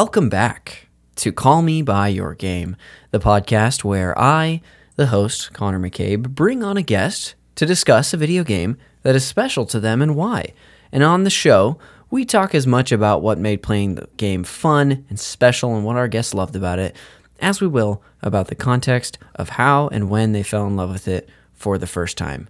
Welcome back to Call Me By Your Game, the podcast where I, the host, Connor McCabe, bring on a guest to discuss a video game that is special to them and why. And on the show, we talk as much about what made playing the game fun and special and what our guests loved about it, as we will about the context of how and when they fell in love with it for the first time.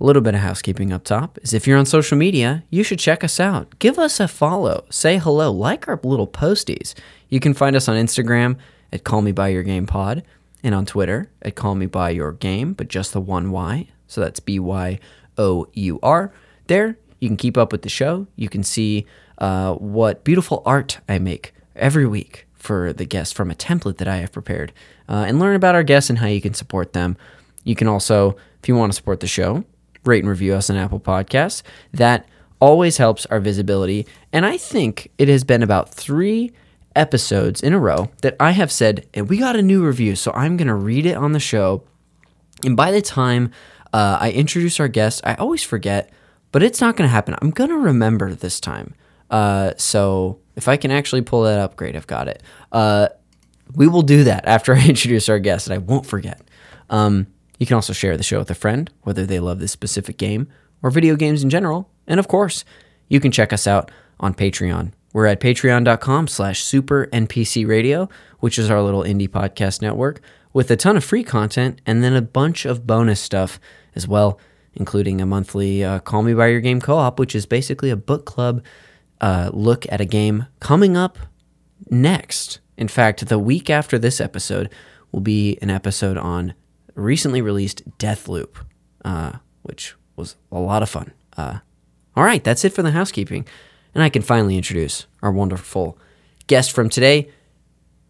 A little bit of housekeeping up top is if you're on social media, you should check us out. Give us a follow, say hello, like our little posties. You can find us on Instagram at Call Me By Your Game Pod and on Twitter at Call Me By Your Game, but just the one Y. So that's B Y O U R. There, you can keep up with the show. You can see uh, what beautiful art I make every week for the guests from a template that I have prepared uh, and learn about our guests and how you can support them. You can also, if you want to support the show, rate and review us on Apple Podcasts. That always helps our visibility. And I think it has been about three episodes in a row that I have said, and we got a new review, so I'm going to read it on the show. And by the time uh, I introduce our guest, I always forget, but it's not going to happen. I'm going to remember this time. Uh, so if I can actually pull that up, great, I've got it. Uh, we will do that after I introduce our guest, and I won't forget. Um, you can also share the show with a friend, whether they love this specific game or video games in general. And of course, you can check us out on Patreon. We're at patreon.com slash super NPC radio, which is our little indie podcast network, with a ton of free content and then a bunch of bonus stuff as well, including a monthly uh, Call Me By Your Game co op, which is basically a book club uh, look at a game coming up next. In fact, the week after this episode will be an episode on recently released Deathloop, uh, which was a lot of fun. Uh, all right, that's it for the housekeeping. And I can finally introduce our wonderful guest from today.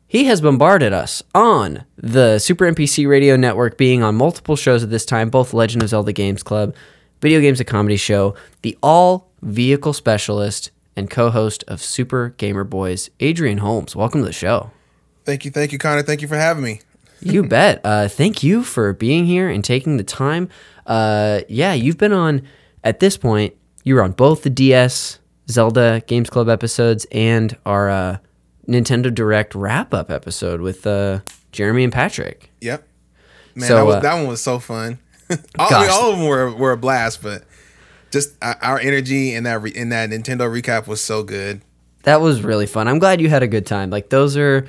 He has bombarded us on the Super NPC Radio Network, being on multiple shows at this time, both Legend of Zelda Games Club, Video Games a Comedy Show, the all vehicle specialist, and co host of Super Gamer Boys, Adrian Holmes. Welcome to the show. Thank you, thank you, Connor. Thank you for having me you bet. Uh, thank you for being here and taking the time. Uh, yeah, you've been on, at this point, you were on both the DS Zelda Games Club episodes and our uh, Nintendo Direct wrap up episode with uh, Jeremy and Patrick. Yep. Man, so, that, was, uh, that one was so fun. all, I mean, all of them were, were a blast, but just uh, our energy in that re- in that Nintendo recap was so good. That was really fun. I'm glad you had a good time. Like those are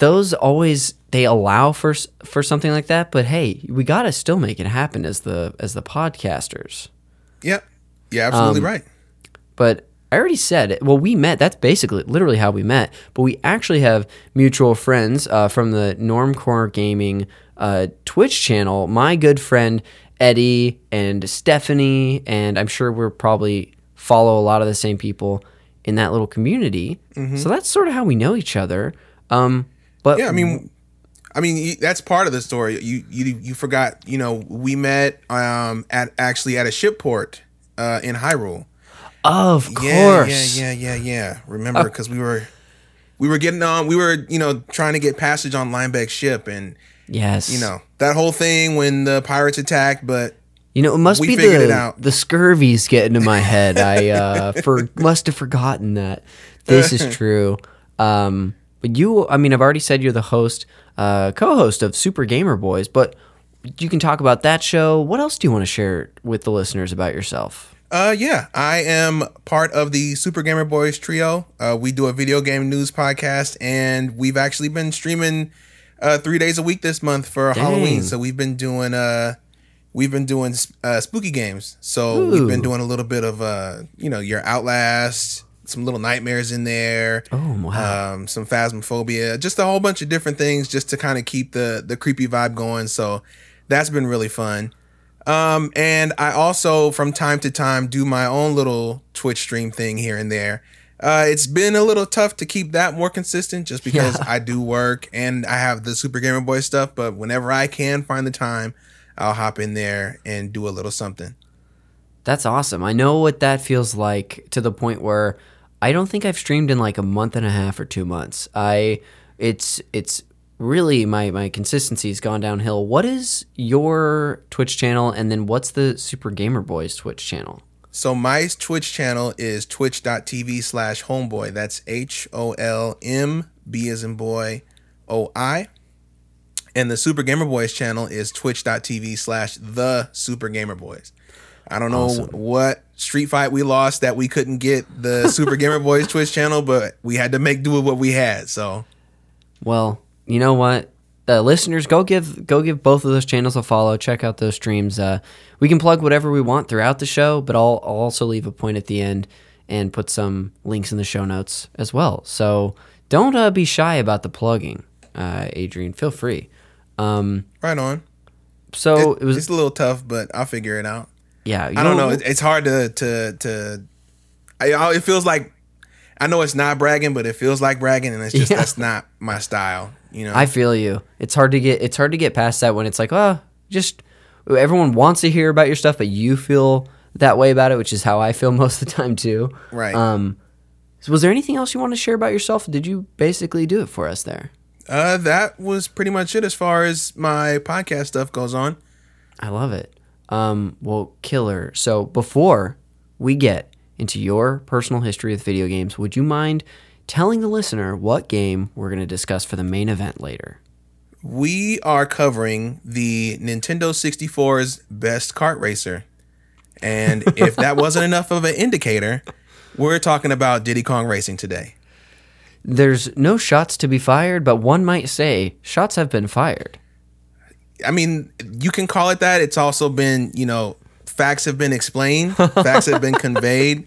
those always they allow for for something like that, but hey, we got to still make it happen as the as the podcasters. Yep. Yeah, absolutely um, right. But I already said, well, we met. That's basically literally how we met. But we actually have mutual friends uh, from the Normcore Gaming uh, Twitch channel. My good friend Eddie and Stephanie, and I'm sure we're probably follow a lot of the same people in that little community. Mm-hmm. So that's sort of how we know each other. Um, but yeah, I mean, I mean that's part of the story. You you you forgot. You know, we met um at actually at a ship port uh, in Hyrule. Of yeah, course. Yeah, yeah, yeah, yeah. Remember, because we were we were getting on. We were you know trying to get passage on Linebeck's ship, and yes, you know that whole thing when the pirates attacked, but. You know, it must be the the scurvy's getting to my head. I uh, for must have forgotten that this is true. Um, but you, I mean, I've already said you're the host, uh, co-host of Super Gamer Boys, but you can talk about that show. What else do you want to share with the listeners about yourself? Uh, yeah, I am part of the Super Gamer Boys trio. Uh, we do a video game news podcast, and we've actually been streaming uh, three days a week this month for Dang. Halloween. So we've been doing uh, we've been doing uh, spooky games. So Ooh. we've been doing a little bit of uh, you know, your Outlast, some little nightmares in there. Oh wow! Um, some phasmophobia, just a whole bunch of different things, just to kind of keep the the creepy vibe going. So that's been really fun. Um, and I also, from time to time, do my own little Twitch stream thing here and there. Uh, it's been a little tough to keep that more consistent just because Yeah. I do work and I have the Super Gamer Boy stuff. But whenever I can find the time, I'll hop in there and do a little something. That's awesome. I know what that feels like to the point where I don't think I've streamed in like a month and a half or two months. I it's it's really my my consistency's gone downhill. What is your Twitch channel and then what's the Super Gamer Boys Twitch channel? So my Twitch channel is twitch.tv slash homeboy. That's H O L M B as in boy O I. And the Super Gamer Boys channel is twitch.tv slash the Super Gamer Boys. I don't know Awesome. what street fight we lost that we couldn't get the Super Gamer Boys Twitch channel, but we had to make do with what we had. So Well, you know what? Uh, listeners, go give go give both of those channels a follow. Check out those streams. Uh, we can plug whatever we want throughout the show, but I'll, I'll also leave a point at the end and put some links in the show notes as well. So don't uh, be shy about the plugging, uh, Adrian. Feel free. Um, right on. so It- it, was it's a little tough, but I'll figure it out. Yeah. I don't know. It, it's hard to to to. I, I- it feels like I know it's not bragging, but it feels like bragging, and it's just Yeah. that's not my style. You know. I feel you. It's hard to get it's hard to get past that when it's like, oh, just everyone wants to hear about your stuff, but you feel that way about it, which is how I feel most of the time too. Right. Um, so was there anything else you want to share about yourself? Did you basically do it for us there? uh, that was pretty much it as far as my podcast stuff goes on. I love it. Um, well, killer. So before we get into your personal history with video games, would you mind telling the listener what game we're going to discuss for the main event later? We are covering the Nintendo 64's best kart racer, and if that wasn't enough of an indicator, we're talking about Diddy Kong Racing today. There's no shots to be fired, but one might say shots have been fired. I mean, you can call it that. It's also been, you know, facts have been explained, facts have been conveyed,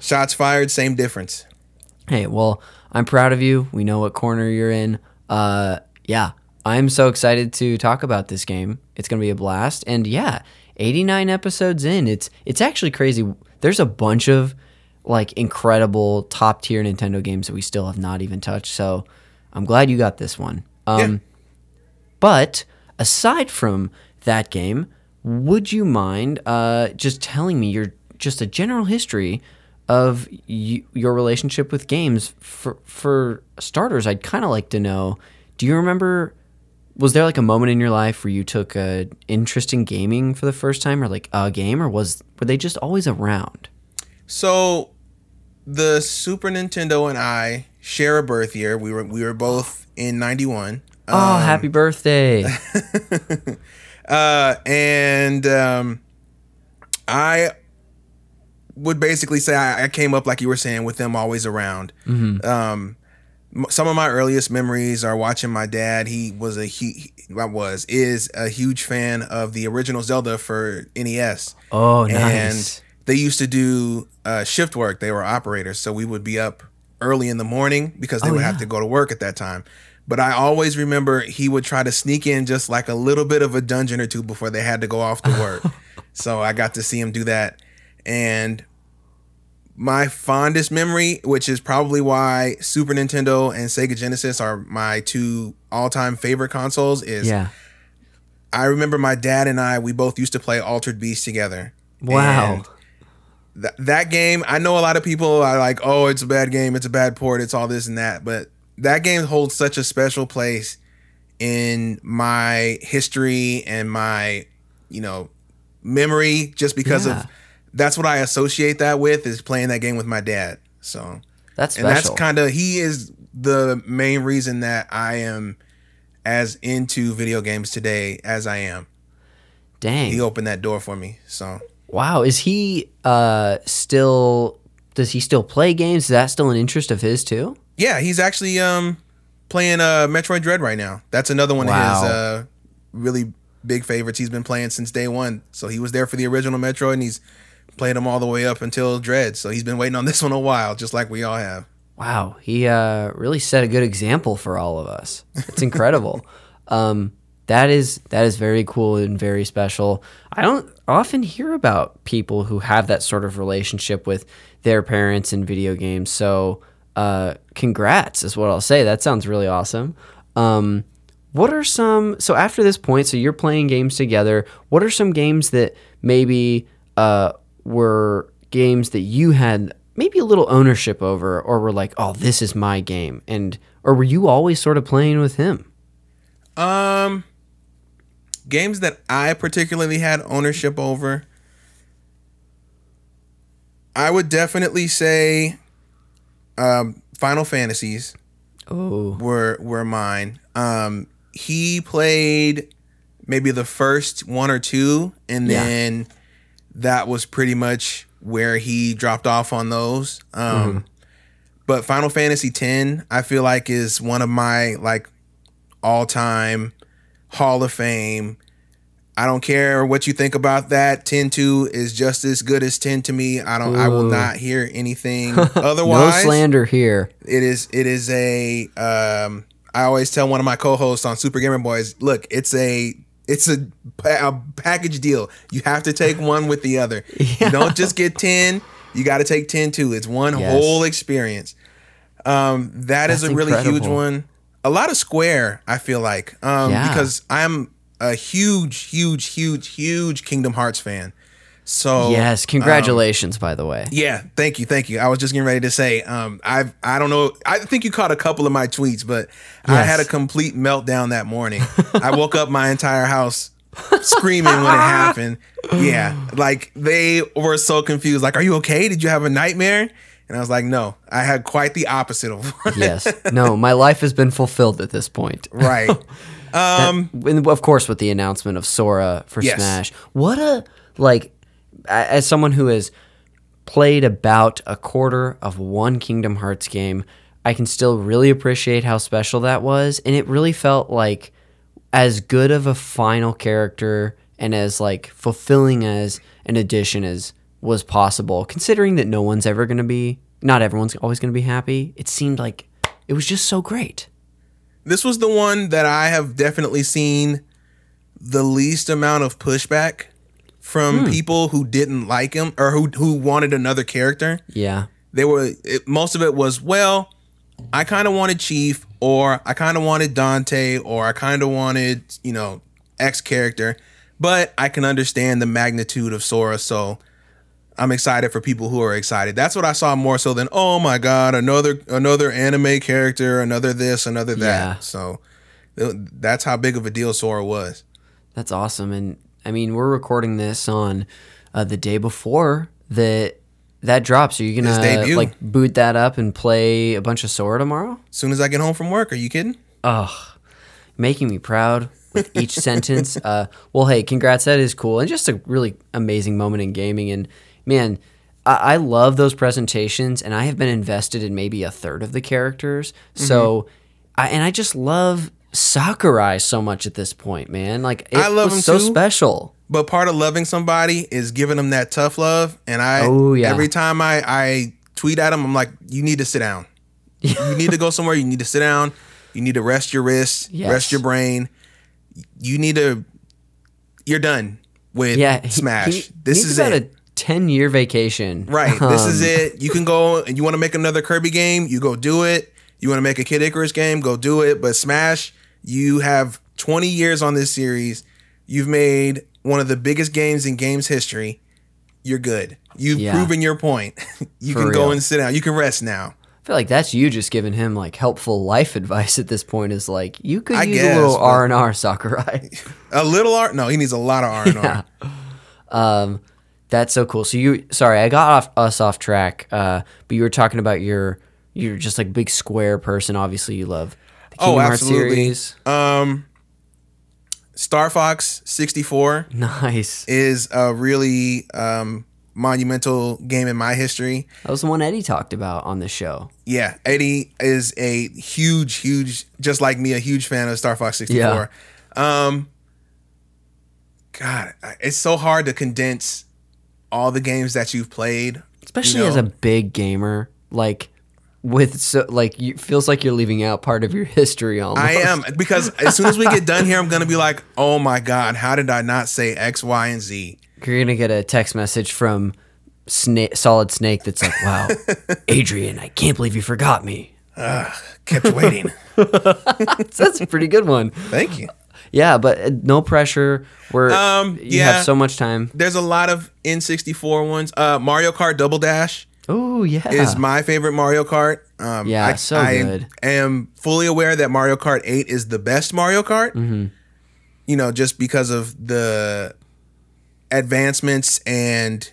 shots fired, same difference. Hey, well, I'm proud of you. We know what corner you're in. Uh, yeah, I'm so excited to talk about this game. It's gonna be a blast. And yeah, 89 episodes in, it's it's actually crazy. There's a bunch of like incredible top tier Nintendo games that we still have not even touched. So I'm glad you got this one. Um, But aside from that game, would you mind uh, just telling me your just a general history of y- your relationship with games? For for starters, I'd kind of like to know. Do you remember? Was there like a moment in your life where you took a interest in gaming for the first time, or like a game, or was were they just always around? So, the Super Nintendo and I share a birth year. We were we were both in '91. Oh, happy birthday! Uh, and um, I would basically say I, I came up like you were saying with them always around. Um, some of my earliest memories are watching my dad. He was a he, I was is a huge fan of the original Zelda for NES. Oh, nice. And they used to do uh, shift work. They were operators, so we would be up early in the morning because they Oh, would have to go to work at that time. But I always remember he would try to sneak in just like a little bit of a dungeon or two before they had to go off to work. so I got to see him do that. And my fondest memory, which is probably why Super Nintendo and Sega Genesis are my two all-time favorite consoles, is yeah. I remember my dad and I we both used to play Altered Beast together. Wow. Th- that game, I know a lot of people are like, "Oh, it's a bad game, it's a bad port, it's all this and that," but that game holds such a special place in my history and my, you know, memory just because Yeah. of that's what I associate that with is playing that game with my dad. So, That's and special. that's kind of he is the main reason that I am as into video games today as I am. Dang. He opened that door for me. So Wow, is he uh still does he still play games? Is that still an interest of his too? Yeah, he's actually um playing uh Metroid Dread right now. That's another one Wow. of his uh really big favorites. He's been playing since day one. So he was there for the original Metroid and he's played them all the way up until Dread. So he's been waiting on this one a while, just like we all have. Wow, he uh really set a good example for all of us. It's incredible. um that is that is very cool and very special. I don't often hear about people who have that sort of relationship with their parents in video games. So, uh, congrats is what I'll say. That sounds really awesome. Um, what are some so after this point? So you're playing games together. What are some games that maybe uh, were games that you had maybe a little ownership over, or were like, oh, this is my game, and or were you always sort of playing with him? Um, games that I particularly had ownership over. I would definitely say, um, Final Fantasies Oh, were were mine. Um, he played maybe the first one or two, and Yeah. then that was pretty much where he dropped off on those. Um, But Final Fantasy X, I feel like is one of my like all time Hall of Fame. I don't care what you think about that. 10 2 is just as good as 10 to me. I don't I will not hear anything otherwise. no slander here. It is it is a um I always tell one of my co-hosts on Super Gamer Boys, look, it's a it's a, a package deal. You have to take one with the other. You don't just get 10, you got to take 10 too. It's one Yes. whole experience. Um that is That's a really huge one. A lot of Square, I feel like. Um Yeah. because I'm a huge huge huge huge Kingdom Hearts fan. So yes, congratulations, by the way. yeah, thank you, thank you. I was just getting ready to say, um, I've I don't know. I think you caught a couple of my tweets, but I had a complete meltdown that morning. I woke up my entire house screaming when it happened. Yeah, like they were so confused. Like, are you okay? Did you have a nightmare? And I was like, no, I had quite the opposite of one. yes. No, my life has been fulfilled at this point. right. Um, And of course, with the announcement of Sora for Yes. Smash, what a like as someone who has played about a quarter of one Kingdom Hearts game, I can still really appreciate how special that was, and it really felt like as good of a final character and as like fulfilling as an addition as was possible, considering that no one's ever going to be, not everyone's always going to be happy. It seemed like it was just so great. This was the one that I have definitely seen the least amount of pushback from hmm. people who didn't like him or who who wanted another character. Yeah. They were it, most of it was well, I kind of wanted Chief or I kind of wanted Dante or I kind of wanted, you know, X character, but I can understand the magnitude of Sora, so I'm excited for people who are excited. That's what I saw more so than oh my god, another another anime character, another this, another that. Yeah. So that's how big of a deal Sora was. That's awesome. And I mean, we're recording this on uh, the day before that that drops. Are you gonna like boot that up and play a bunch of Sora tomorrow? As soon as I get home from work, are you kidding? Oh, making me proud with each sentence. Uh, well, hey, congrats. That is cool and just a really amazing moment in gaming. And man, I, I love those presentations, and I have been invested in maybe a third of the characters. Mm-hmm. So, I, and I just love Sakurai so much at this point, man. Like I love him so too. special. But part of loving somebody is giving them that tough love. And I, Oh, yeah. every time I, I tweet at him, I'm like, you need to sit down. you need to go somewhere. You need to sit down. You need to rest your wrists, Yes. rest your brain. You need to, you're done with Yeah, Smash. he this needs is about it. A ten year vacation. Right. This is Um, it. You can go and you want to make another Kirby game, you go do it. You want to make a Kid Icarus game, go do it. But Smash, you have 20 years on this series. You've made one of the biggest games in games history. You're good. You've Yeah. proven your point. you For can go real. and sit down. You can rest now. I feel like that's you just giving him like helpful life advice at this point. Is like you could I use guess, a little R and R Sakurai. A little R? No, he needs a lot of R and R. Um, that's so cool. So you, sorry, I got off us off track. Uh, but you were talking about your, you're just like big square person. Obviously, you love the Oh, Kingdom Hearts absolutely. series. Um, Star Fox 64 Nice. is a really um, monumental game in my history. That was the one Eddie talked about on the show. Yeah, Eddie is a huge, huge, just like me, a huge fan of Star Fox 64. Um, God, it's so hard to condense all the games that you've played. Especially You as a big gamer, like with so like you feels like you're leaving out part of your history almost. I am because as soon as we get done here, I'm gonna be like, oh my god, how did I not say X, Y, and Z? You're gonna get a text message from Snake, Solid Snake that's like, "Wow, Adrian, I can't believe you forgot me." Kept waiting. That's a pretty good one. Thank you. Yeah, but uh, no pressure. We're Um, you yeah. have so much time. There's a lot of N64 ones. Uh, Mario Kart Double Dash Oh yeah, is my favorite Mario Kart. Um, Yeah, I, so I good. am fully aware that Mario Kart 8 is the best Mario Kart. Mm-hmm. You know, just because of the advancements and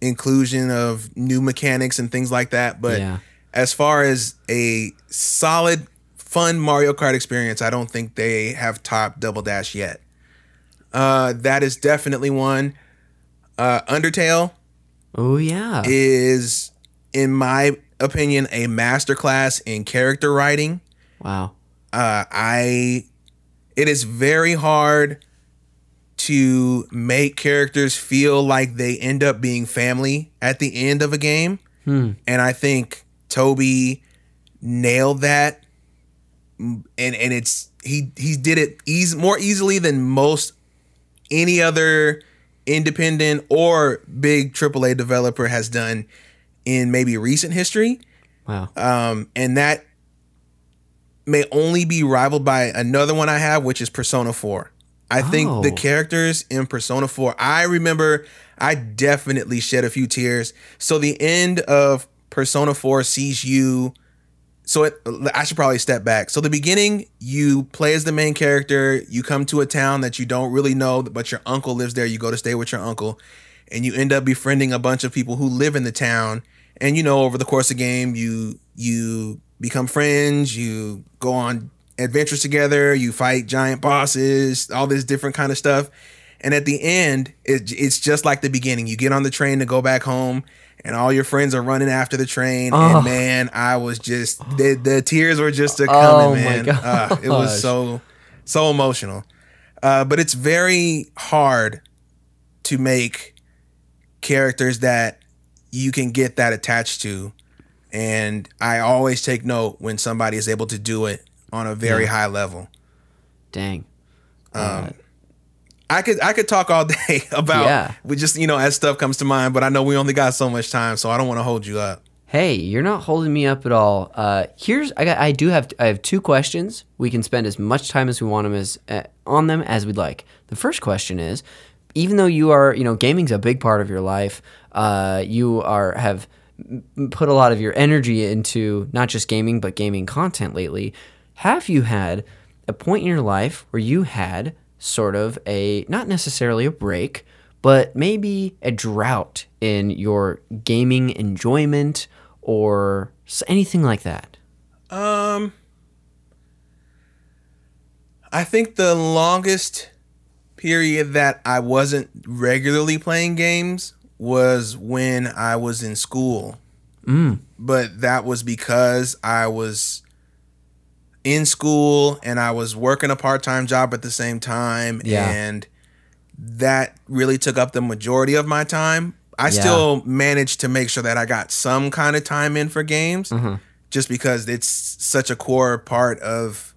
inclusion of new mechanics and things like that. But Yeah. as far as a solid, fun Mario Kart experience, I don't think they have topped Double Dash yet. Uh, that is definitely one. Uh, Undertale oh yeah. is, in my opinion, a masterclass in character writing. wow. Uh, I, it is very hard to make characters feel like they end up being family at the end of a game, and I think Toby nailed that, and and it's he he did it easy more easily than most any other independent or big AAA developer has done in maybe recent history. Wow. Um, and that may only be rivaled by another one I have, which is Persona 4. I think the Oh. characters in Persona 4, I remember I definitely shed a few tears. So the end of Persona 4 sees you. So it, I should probably step back. So the beginning, you play as the main character. You come to a town that you don't really know, but your uncle lives there. You go to stay with your uncle, and you end up befriending a bunch of people who live in the town. And you know, over the course of the game, you you become friends. You go on adventures together. You fight giant bosses. All this different kind of stuff. And at the end, it, it's just like the beginning. You get on the train to go back home, and all your friends are running after the train. Oh. And man, I was just the, the tears were just a Oh, coming, my man. Uh, it was so so emotional. Uh, but it's very hard to make characters that you can get that attached to. And I always take note when somebody is able to do it on a very high level. Dang. I could I could talk all day about Yeah. we just you know as stuff comes to mind, but I know we only got so much time, so I don't want to hold you up. Hey, you're not holding me up at all. Uh, here's I got I do have I have two questions. We can spend as much time as we want them as uh, on them as we'd like. The first question is, even though you are you know gaming's a big part of your life, uh, you are have put a lot of your energy into not just gaming but gaming content lately. Have you had a point in your life where you had sort of a not necessarily a break, but maybe a drought in your gaming enjoyment or anything like that? Um, I think the longest period that I wasn't regularly playing games was when I was in school. Mm. But that was because I was in school and I was working a part time job at the same time. Yeah. And that really took up the majority of my time. I Yeah. still managed to make sure that I got some kind of time in for games Mm-hmm. just because it's such a core part of,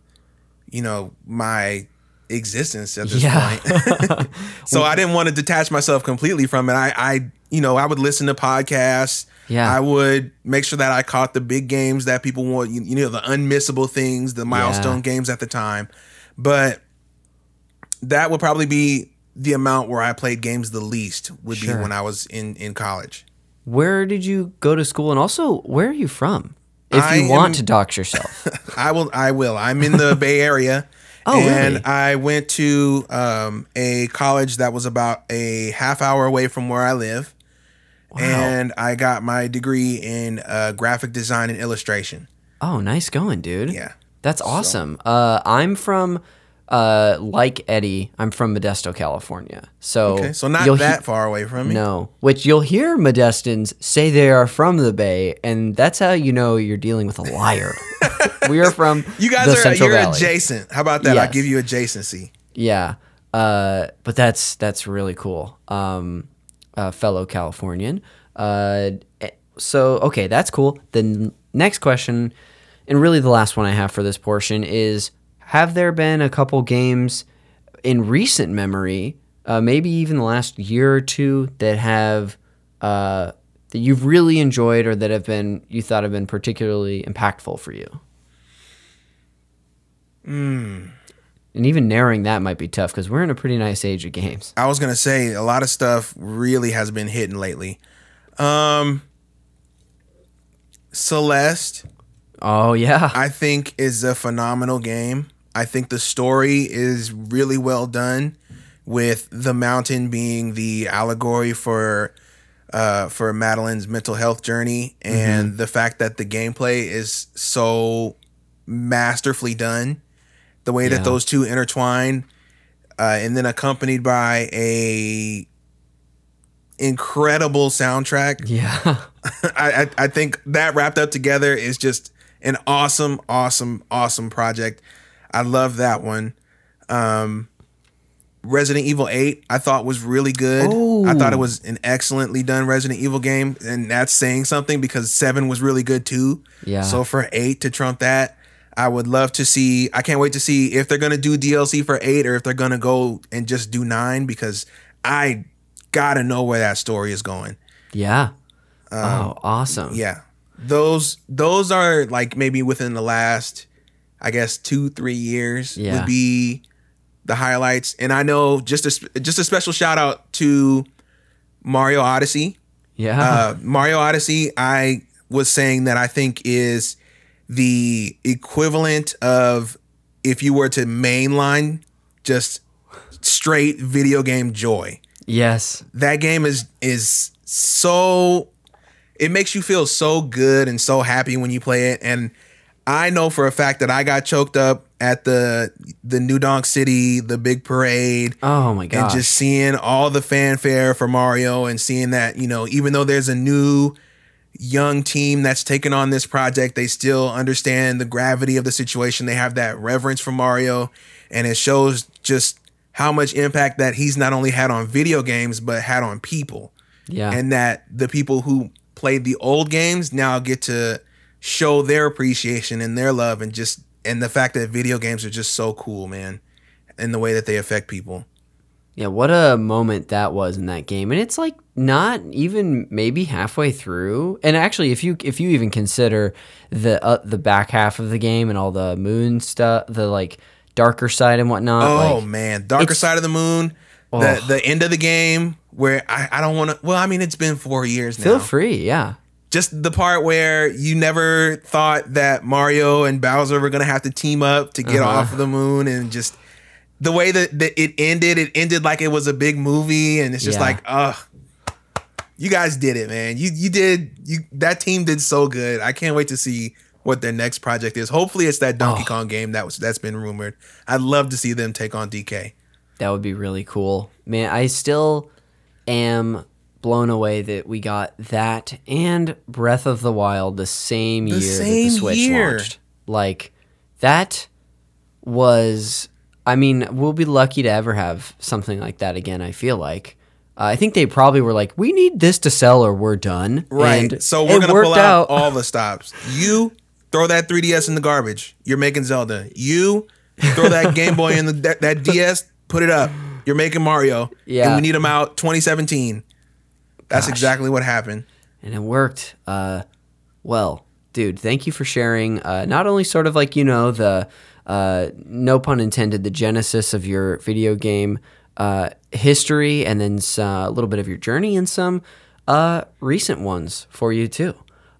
you know, my existence at this Yeah. point. so I didn't want to detach myself completely from it. I, I, you know, I would listen to podcasts. Yeah. I would make sure that I caught the big games that people want, you, you know, the unmissable things, the milestone games at the time. But that would probably be the amount where I played games the least would Sure. be when I was in in college. Where did you go to school, and also where are you from? If I you want am- to dox yourself, I will. I will. I'm in the Bay Area. Oh, and really? I went to um, a college that was about a half hour away from where I live. And I got my degree in uh, graphic design and illustration. oh, nice going, dude. Yeah. That's awesome. Uh, I'm from, uh, like Eddie, I'm from Modesto, California. So, Okay. So not you'll he- that far away from me. No, which you'll hear Modestans say they are from the Bay, and that's how you know you're dealing with a liar. we are from You guys are Central you're Valley. adjacent. How about that? I'll give you adjacency. Yeah, uh, but that's that's really cool. Um, uh, fellow Californian. Uh, eh, so okay, that's cool. The next question, and really the last one I have for this portion is: Have there been a couple games in recent memory, uh, maybe even the last year or two, that have uh, that you've really enjoyed or that have been you thought have been particularly impactful for you? Hmm. And even narrowing that might be tough because we're in a pretty nice age of games. I was gonna say a lot of stuff really has been hitting lately. Um, Celeste, Oh yeah, I think is a phenomenal game. I think the story is really well done, with the mountain being the allegory for uh, for Madeline's mental health journey, and the fact that the gameplay is so masterfully done, the way Yeah. that those two intertwine, uh, and then accompanied by a incredible soundtrack. yeah, I, I I think that wrapped up together is just an awesome, awesome, awesome project. I love that one. Um, Resident Evil Eight, I thought was really good. I thought it Oh. was an excellently done Resident Evil game, and that's saying something because Seven was really good too. Yeah. So for Eight to trump that, I would love to see. I can't wait to see if they're gonna do DLC for Eight or if they're gonna go and just do Nine because I gotta know where that story is going. yeah. oh, awesome. Um, Yeah. Those those are like maybe within the last I guess 2 3 years Yeah. would be the highlights. And I know just a just a special shout out to Mario Odyssey. yeah. Uh Mario Odyssey I was saying that I think is the equivalent of if you were to mainline just straight video game joy yes. that game is is so it makes you feel so good and so happy when you play it and I know for a fact that I got choked up at the the New Donk City, the big parade, Oh my god. and just seeing all the fanfare for Mario and seeing that, you know, even though there's a new young team that's taken on this project, they still understand the gravity of the situation. They have that reverence for Mario and it shows just how much impact that he's not only had on video games but had on people yeah. and that the people who played the old games now get to show their appreciation and their love and just and the fact that video games are just so cool, man, and the way that they affect people. Yeah, what a moment that was in that game. And it's like not even maybe halfway through. And actually if you if you even consider the uh, the back half of the game and all the moon stuff, the like darker side and whatnot, Oh like man, Darker Side of the Moon, Oh. the the end of the game where I, I don't want to. Well, I mean, it's been four years now. feel free, yeah. Just the part where you never thought that Mario and Bowser were gonna have to team up to get Uh-huh. off of the moon, and just the way that, that it ended, it ended like it was a big movie, and it's just Yeah. like, ugh. You guys did it, man. You you did you that team did so good. I can't wait to see what their next project is. Hopefully it's that Donkey Oh. Kong game that was that's been rumored. I'd love to see them take on DK. That would be really cool. Man, I still am blown away that we got that and Breath of the Wild the same year that the Switch year. launched. Like that was I mean, we'll be lucky to ever have something like that again, I feel like. Uh, I think they probably were like, "We need this to sell, or we're done." Right. And so we're gonna pull out, all the stops. You throw that 3DS in the garbage. You're making Zelda. You throw that Game Boy in the that, that DS. Put it up. You're making Mario. Yeah. And we need them out 2017. That's Gosh. exactly what happened. and it worked. Uh, well, dude, thank you for sharing. Uh, not only sort of like you know the uh, no pun intended the genesis of your video game uh, history, and then uh, a little bit of your journey and some uh, recent ones for you too.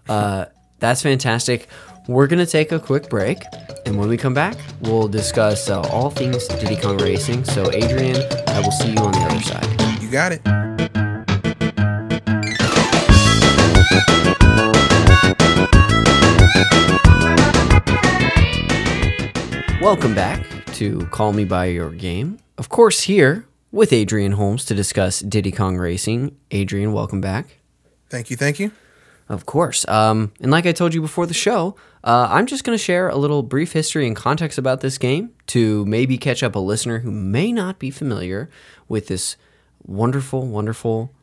Uh, that's fantastic. We're gonna take a quick break, and when we come back, we'll discuss all things Diddy Kong Racing. So, Adrian, I will see you on the other side. You got it. Welcome back to Call Me By Your Game. Of course, here with Adrian Holmes to discuss Diddy Kong Racing. Adrian, welcome back. Thank you. Thank you. Of course. Um, and like I told you before the show, uh, I'm just going to share a little brief history and context about this game to maybe catch up a listener who may not be familiar with this wonderful, wonderful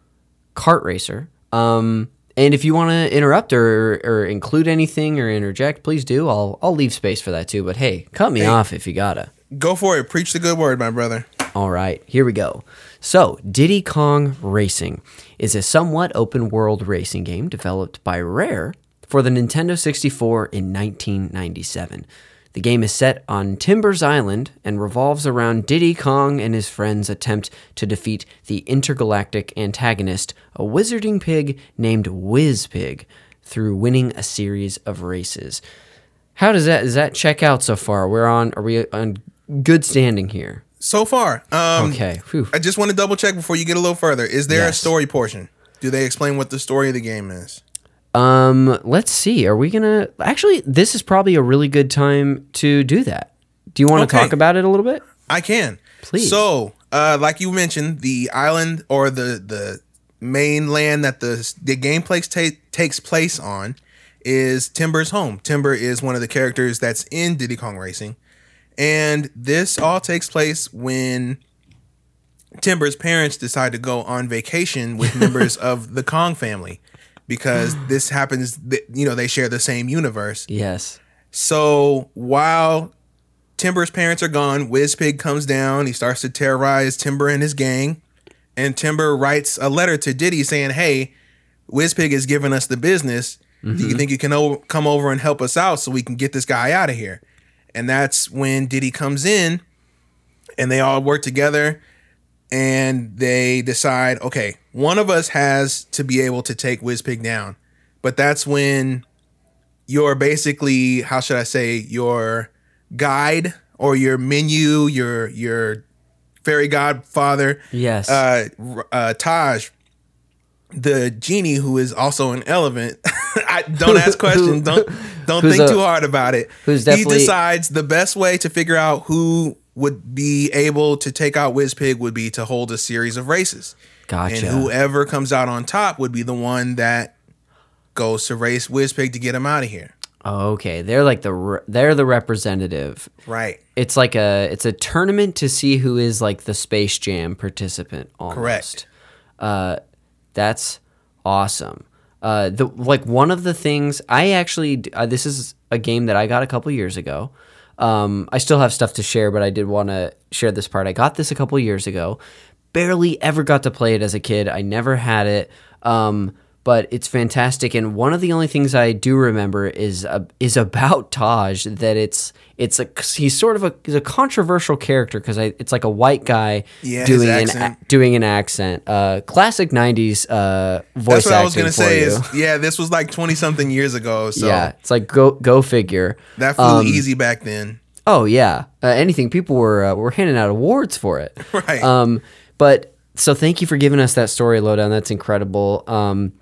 kart racer. Um, and if you want to interrupt or, or include anything or interject, please do. I'll I'll leave space for that too. But hey, cut me off if you gotta. Go for it. Preach the good word, my brother. All right, here we go. So, Diddy Kong Racing is a somewhat open world racing game developed by Rare for the Nintendo 64 in 1997. The game is set on Timbers Island and revolves around Diddy Kong and his friends' attempt to defeat the intergalactic antagonist, a wizarding pig named Wizpig, through winning a series of races. How does that does that check out so far? We're on are we on good standing here? So far, um, Okay. Phew. I just want to double check before you get a little further. Is there a story portion? Do they explain what the story of the game is? Um, let's see. Are we gonna actually? This is probably a really good time to do that. Do you want to Okay. talk about it a little bit? I can. Please. So, uh, like you mentioned, the island or the the mainland that the the game place ta- takes place on is Timber's home. Timber is one of the characters that's in Diddy Kong Racing, and this all takes place when Timber's parents decide to go on vacation with members of the Kong family because this happens. th- You know, they share the same universe. Yes. So while Timber's parents are gone, Wizpig comes down. He starts to terrorize Timber and his gang. And Timber writes a letter to Diddy saying, Hey, Wizpig is giving us the business. Do you mm-hmm. think you can o- come over and help us out so we can get this guy out of here? And that's when Diddy comes in and they all work together and they decide, okay, one of us has to be able to take Wizpig down. But that's when your basically how should I say your guide or your menu, your your fairy godfather, Yes. uh, uh, Taj, the genie who is also an elephant. I don't ask questions. Don't don't think a- too hard about it. who's he decides the best way to figure out who would be able to take out Wizpig would be to hold a series of races. Gotcha. And whoever comes out on top would be the one that goes to race Wizpig to get him out of here. okay, they're like the re- they're the representative. Right. It's like a it's a tournament to see who is like the Space Jam participant. Almost. Correct. Uh, that's awesome. Uh, the like one of the things I actually uh, this is a game that I got a couple years ago. Um, I still have stuff to share, but I did want to share this part. I got this a couple years ago. Barely ever got to play it as a kid. I never had it. Um, but it's fantastic, and one of the only things I do remember is uh, is about Taj. That it's it's a he's sort of a he's a controversial character because it's like a white guy Yeah, doing an accent. a- doing an accent. Uh, classic '90s uh, voice That's what I was gonna say. you. Is yeah, this was like twenty something years ago. So yeah, it's like go go figure. that flew easy back then. Oh yeah, uh, anything. People were uh, were handing out awards for it. Right. Um, but so thank you for giving us that story lowdown. That's incredible. Um,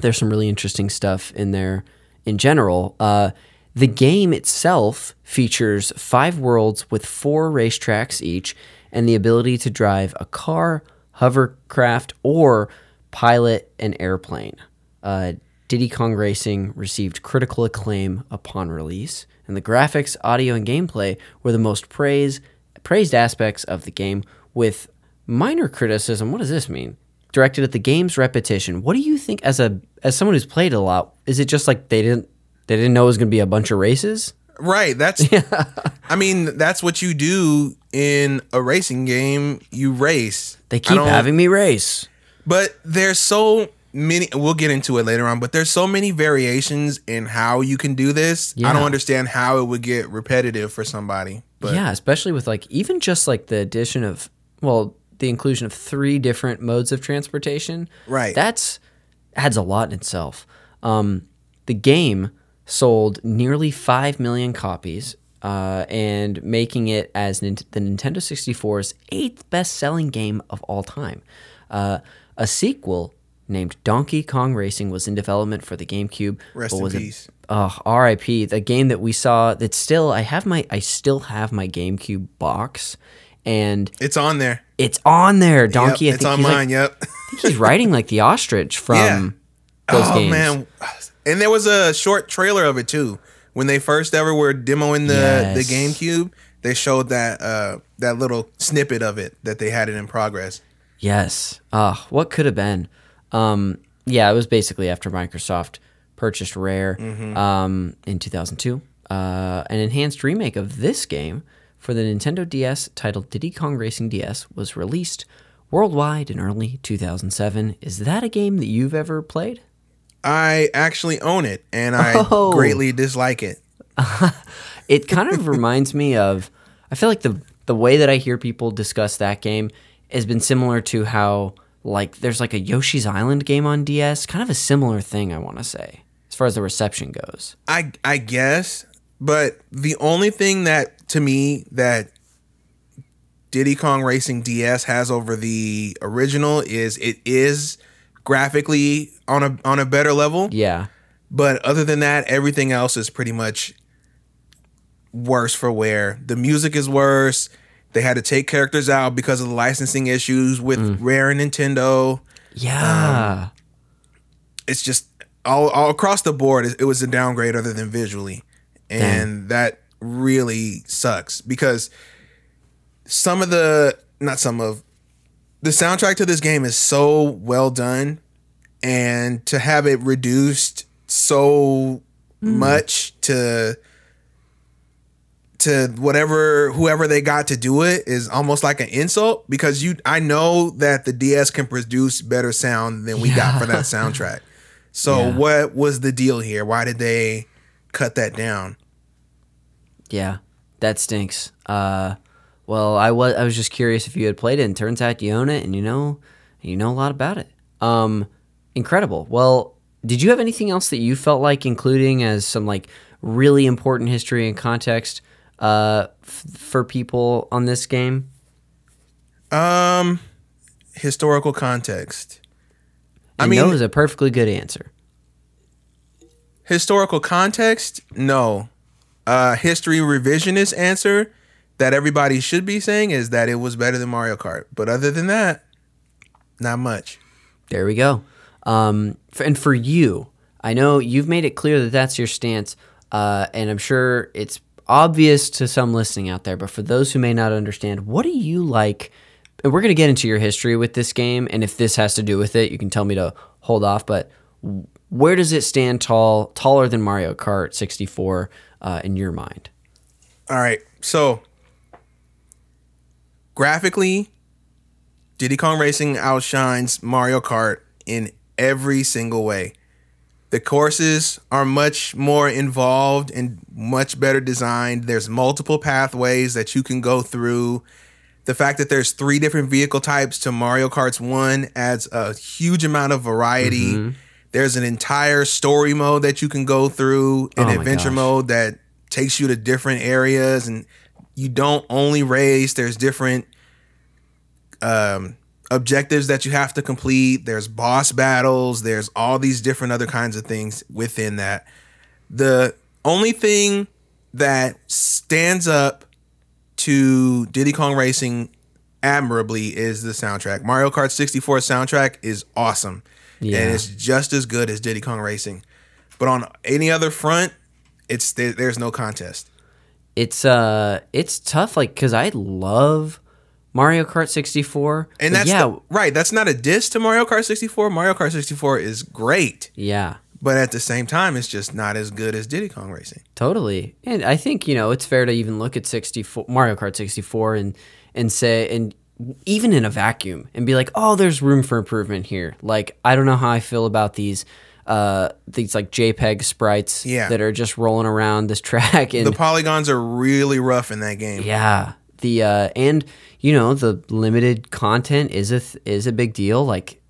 there's some really interesting stuff in there in general. Uh, the game itself features five worlds with four racetracks each, and the ability to drive a car, hovercraft, or pilot an airplane. Uh, Diddy Kong Racing received critical acclaim upon release, and the graphics, audio, and gameplay were the most praised praised aspects of the game. With minor criticism, what does this mean? Directed at the game's repetition. What do you think, as a as someone who's played a lot, is it just like they didn't they didn't know it was going to be a bunch of races? Right. That's. yeah. I mean, that's what you do in a racing game. You race. They keep having me race. But there's so many. We'll get into it later on. But there's so many variations in how you can do this. I don't understand how it would get repetitive for somebody. But yeah, especially with like even just like the addition of well, the inclusion of three different modes of transportation. Right. That's adds a lot in itself. Um, the game sold nearly five million copies, uh, and making it as the Nintendo 64's eighth best-selling game of all time. Uh, a sequel named Donkey Kong Racing was in development for the GameCube. Rest in a- peace. Oh, R.I.P. The game that we saw. That still, I have my, I still have my GameCube box, and it's on there. it's on there. Donkey, Yep, I it's on he's, mine. like, yep. I think he's riding like the ostrich from Yeah. those oh games. man. And there was a short trailer of it too. When they first ever were demoing the the GameCube, they showed that uh that little snippet of it that they had it in progress. Yes. Ah, what could have been? Um, yeah, it was basically after Microsoft purchased Rare Mm-hmm. um, in 2002. Uh, an enhanced remake of this game for the Nintendo DS titled Diddy Kong Racing DS was released worldwide in early 2007. Is that a game that you've ever played? I actually own it, and I Oh. greatly dislike it. It kind of reminds me of. I feel like the the way that I hear people discuss that game has been similar to how like there's like a Yoshi's Island game on DS, kind of a similar thing. I want to say as far as the reception goes. I I guess, but the only thing that to me that Diddy Kong Racing DS has over the original is it is graphically on a on a better level. Yeah, But other than that, everything else is pretty much worse for wear. The music is worse. They had to take characters out because of the licensing issues with mm. Rare and Nintendo. yeah. Um, it's just all, all across the board. It, it was a downgrade other than visually, and that really sucks because some of the not some of the soundtrack to this game is so well done, and to have it reduced so mm. much to to whatever whoever they got to do it is almost like an insult because you I know that the DS can produce better sound than we got for that soundtrack. So Yeah. what was the deal here? Why did they cut that down? Yeah, that stinks. Uh, well, I was I was just curious if you had played it, and turns out you own it, and you know you know a lot about it. Um, incredible. Well, did you have anything else that you felt like including as some like really important history and context uh, f- for people on this game? Um historical context. I And mean that was a perfectly good answer. historical context? No. Uh history revisionist answer that everybody should be saying is that it was better than Mario Kart. But other than that, not much. There we go. Um, and for you, I know you've made it clear that that's your stance, uh, and I'm sure it's obvious to some listening out there. But for those who may not understand, what do you like? And we're going to get into your history with this game, and if this has to do with it, you can tell me to hold off. But where does it stand tall, taller than Mario Kart 64 uh, in your mind? All right. So graphically, Diddy Kong Racing outshines Mario Kart in every single way. The courses are much more involved and much better designed. There's multiple pathways that you can go through. The fact that there's three different vehicle types to Mario Kart's one adds a huge amount of variety. There's an entire story mode that you can go through, an Oh adventure gosh. mode that takes you to different areas, and you don't only race. There's different um, objectives that you have to complete. There's boss battles. There's all these different other kinds of things within that. The only thing that stands up to Diddy Kong Racing admirably is the soundtrack. Mario Kart 64 soundtrack is awesome. Yeah. And it's just as good as Diddy Kong Racing. But on any other front, it's there, there's no contest. It's uh, it's tough, like because I love Mario Kart 64, And that's yeah, the- right. That's not a diss to Mario Kart 64. Mario Kart 64 is great, yeah. but at the same time, it's just not as good as Diddy Kong Racing. Totally. And I think, you know, it's fair to even look at 64 Mario Kart 64 and and say and even in a vacuum and be like, "Oh, there's room for improvement here." Like, I don't know how I feel about these uh these like JPEG sprites Yeah. that are just rolling around this track and The polygons are really rough in that game. yeah, the uh and you know, the limited content is a th- is a big deal like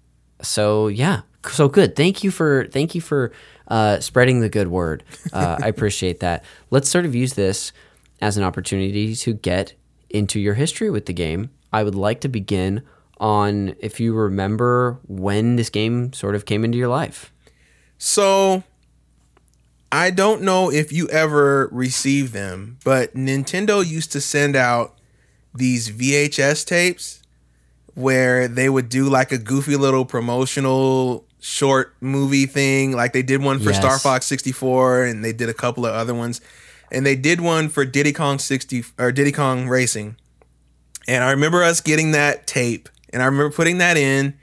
so yeah. So good. Thank you for thank you for uh, spreading the good word. Uh, I appreciate that. Let's sort of use this as an opportunity to get into your history with the game. I would like to begin on if you remember when this game sort of came into your life. So I don't know if you ever received them, but Nintendo used to send out these VHS tapes where they would do like a goofy little promotional short movie thing. Like they did one for Yes. Star Fox 64 and they did a couple of other ones. And they did one for Diddy Kong 60 or Diddy Kong Racing. And I remember us getting that tape and I remember putting that in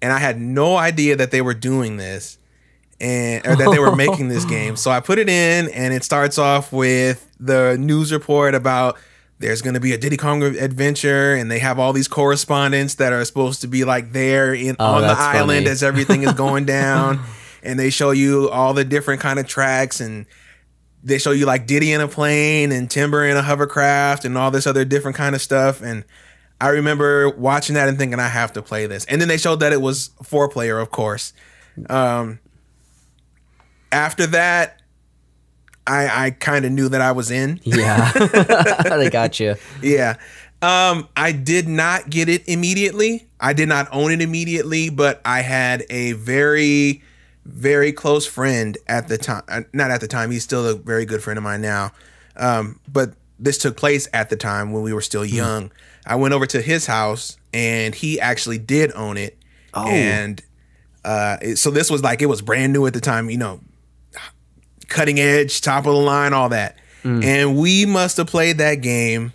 and I had no idea that they were doing this and or that they were making this game. So I put it in, and it starts off with the news report about there's going to be a Diddy Kong adventure, and they have all these correspondents that are supposed to be like there in Oh, on the island funny. as everything is going down, and they show you all the different kind of tracks and. They show you like Diddy in a plane and Timber in a hovercraft and all this other different kind of stuff. And I remember watching that and thinking I have to play this. And then they showed that it was four player, of course. Um, after that, I I kind of knew that I was in. Yeah, they got you. Yeah. Um, I did not get it immediately. I did not own it immediately, but I had a very, very close friend at the time. uh, Not at the time. He's still a very good friend of mine now. Um, but this took place at the time when we were still young. I went over to his house and he actually did own it. Oh. And uh, it- so this was like it was brand new at the time. You know, cutting edge, top of the line, all that. And we must have played that game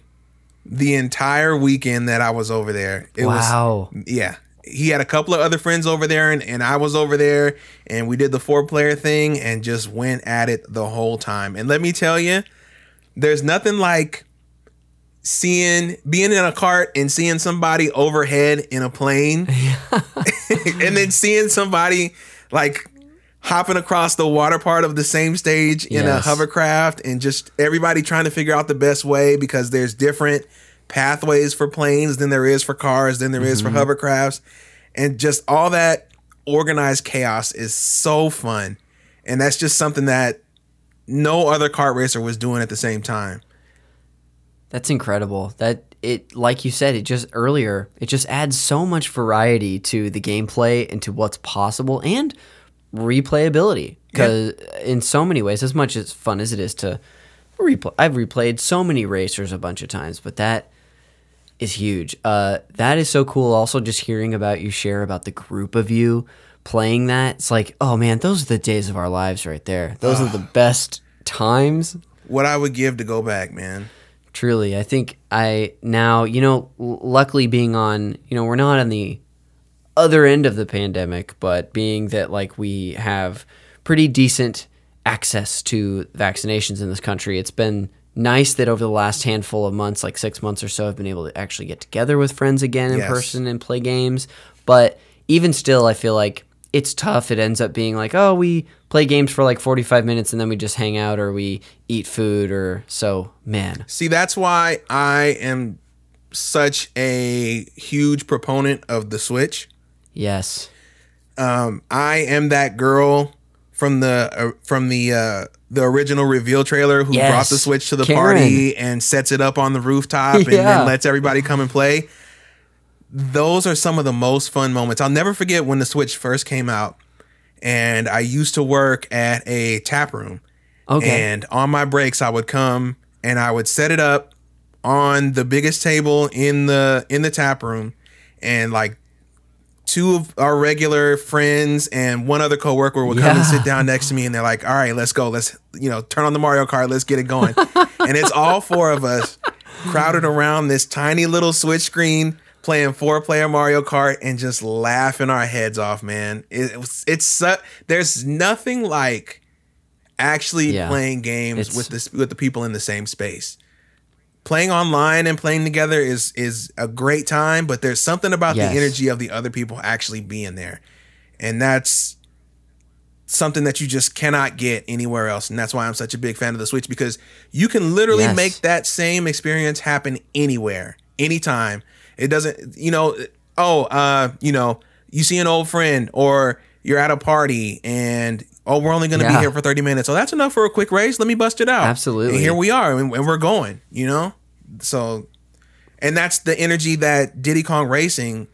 the entire weekend that I was over there. It Wow. was yeah. He had a couple of other friends over there and, and I was over there and we did the four player thing and just went at it the whole time. And let me tell you, there's nothing like seeing being in a cart and seeing somebody overhead in a plane and then seeing somebody like hopping across the water part of the same stage in a hovercraft and just everybody trying to figure out the best way because there's different pathways for planes than there is for cars than there is for mm-hmm. hovercrafts. And just all that organized chaos is so fun. And that's just something that no other kart racer was doing at the same time. That's incredible. That it, like you said, it just earlier, it just adds so much variety to the gameplay and to what's possible and replayability. Because in so many ways, as much as fun as it is to replay, I've replayed so many racers a bunch of times, but that is huge. Uh, that is so cool. Also, just hearing about you share about the group of you playing that, it's like, oh man, those are the days of our lives right there. Those are the best times. what i would give to go back man Truly, I think I now, you know, luckily being on, you know, we're not on the other end of the pandemic, but being that like we have pretty decent access to vaccinations in this country, it's been nice that over the last handful of months, like six months or so, I've been able to actually get together with friends again in Yes. person and play games. But even still, I feel like it's tough. It ends up being like, oh, we play games for like 45 minutes and then we just hang out or we eat food or so, man. See, that's why I am such a huge proponent of the Switch. Yes. Um, I am that girl from the uh, from the uh, the original reveal trailer who Yes. brought the Switch to the Karen. party and sets it up on the rooftop and then lets everybody come and play. Those are some of the most fun moments. I'll never forget when the Switch first came out, and I used to work at a tap room. Okay. And on my breaks, I would come and I would set it up on the biggest table in the in the tap room, and like two of our regular friends and one other coworker would come and sit down next to me, and they're like, "All right, let's go. Let's you know turn on the Mario Kart. Let's get it going." and it's all four of us crowded around this tiny little Switch screen. Playing four player Mario Kart and just laughing our heads off, man. It, it was, it's su- there's nothing like actually Yeah. playing games It's- with this with the people in the same space. Playing online and playing together is is a great time, but there's something about Yes. the energy of the other people actually being there. And that's something that you just cannot get anywhere else. And that's why I'm such a big fan of the Switch because you can literally Yes. make that same experience happen anywhere, anytime. It doesn't, you know, oh, uh, you know, you see an old friend or you're at a party and oh, we're only going to Yeah. be here for 30 minutes. So that's enough for a quick race. Let me bust it out. Absolutely. And here we are and, and we're going, you know? So and that's the energy that Diddy Kong Racing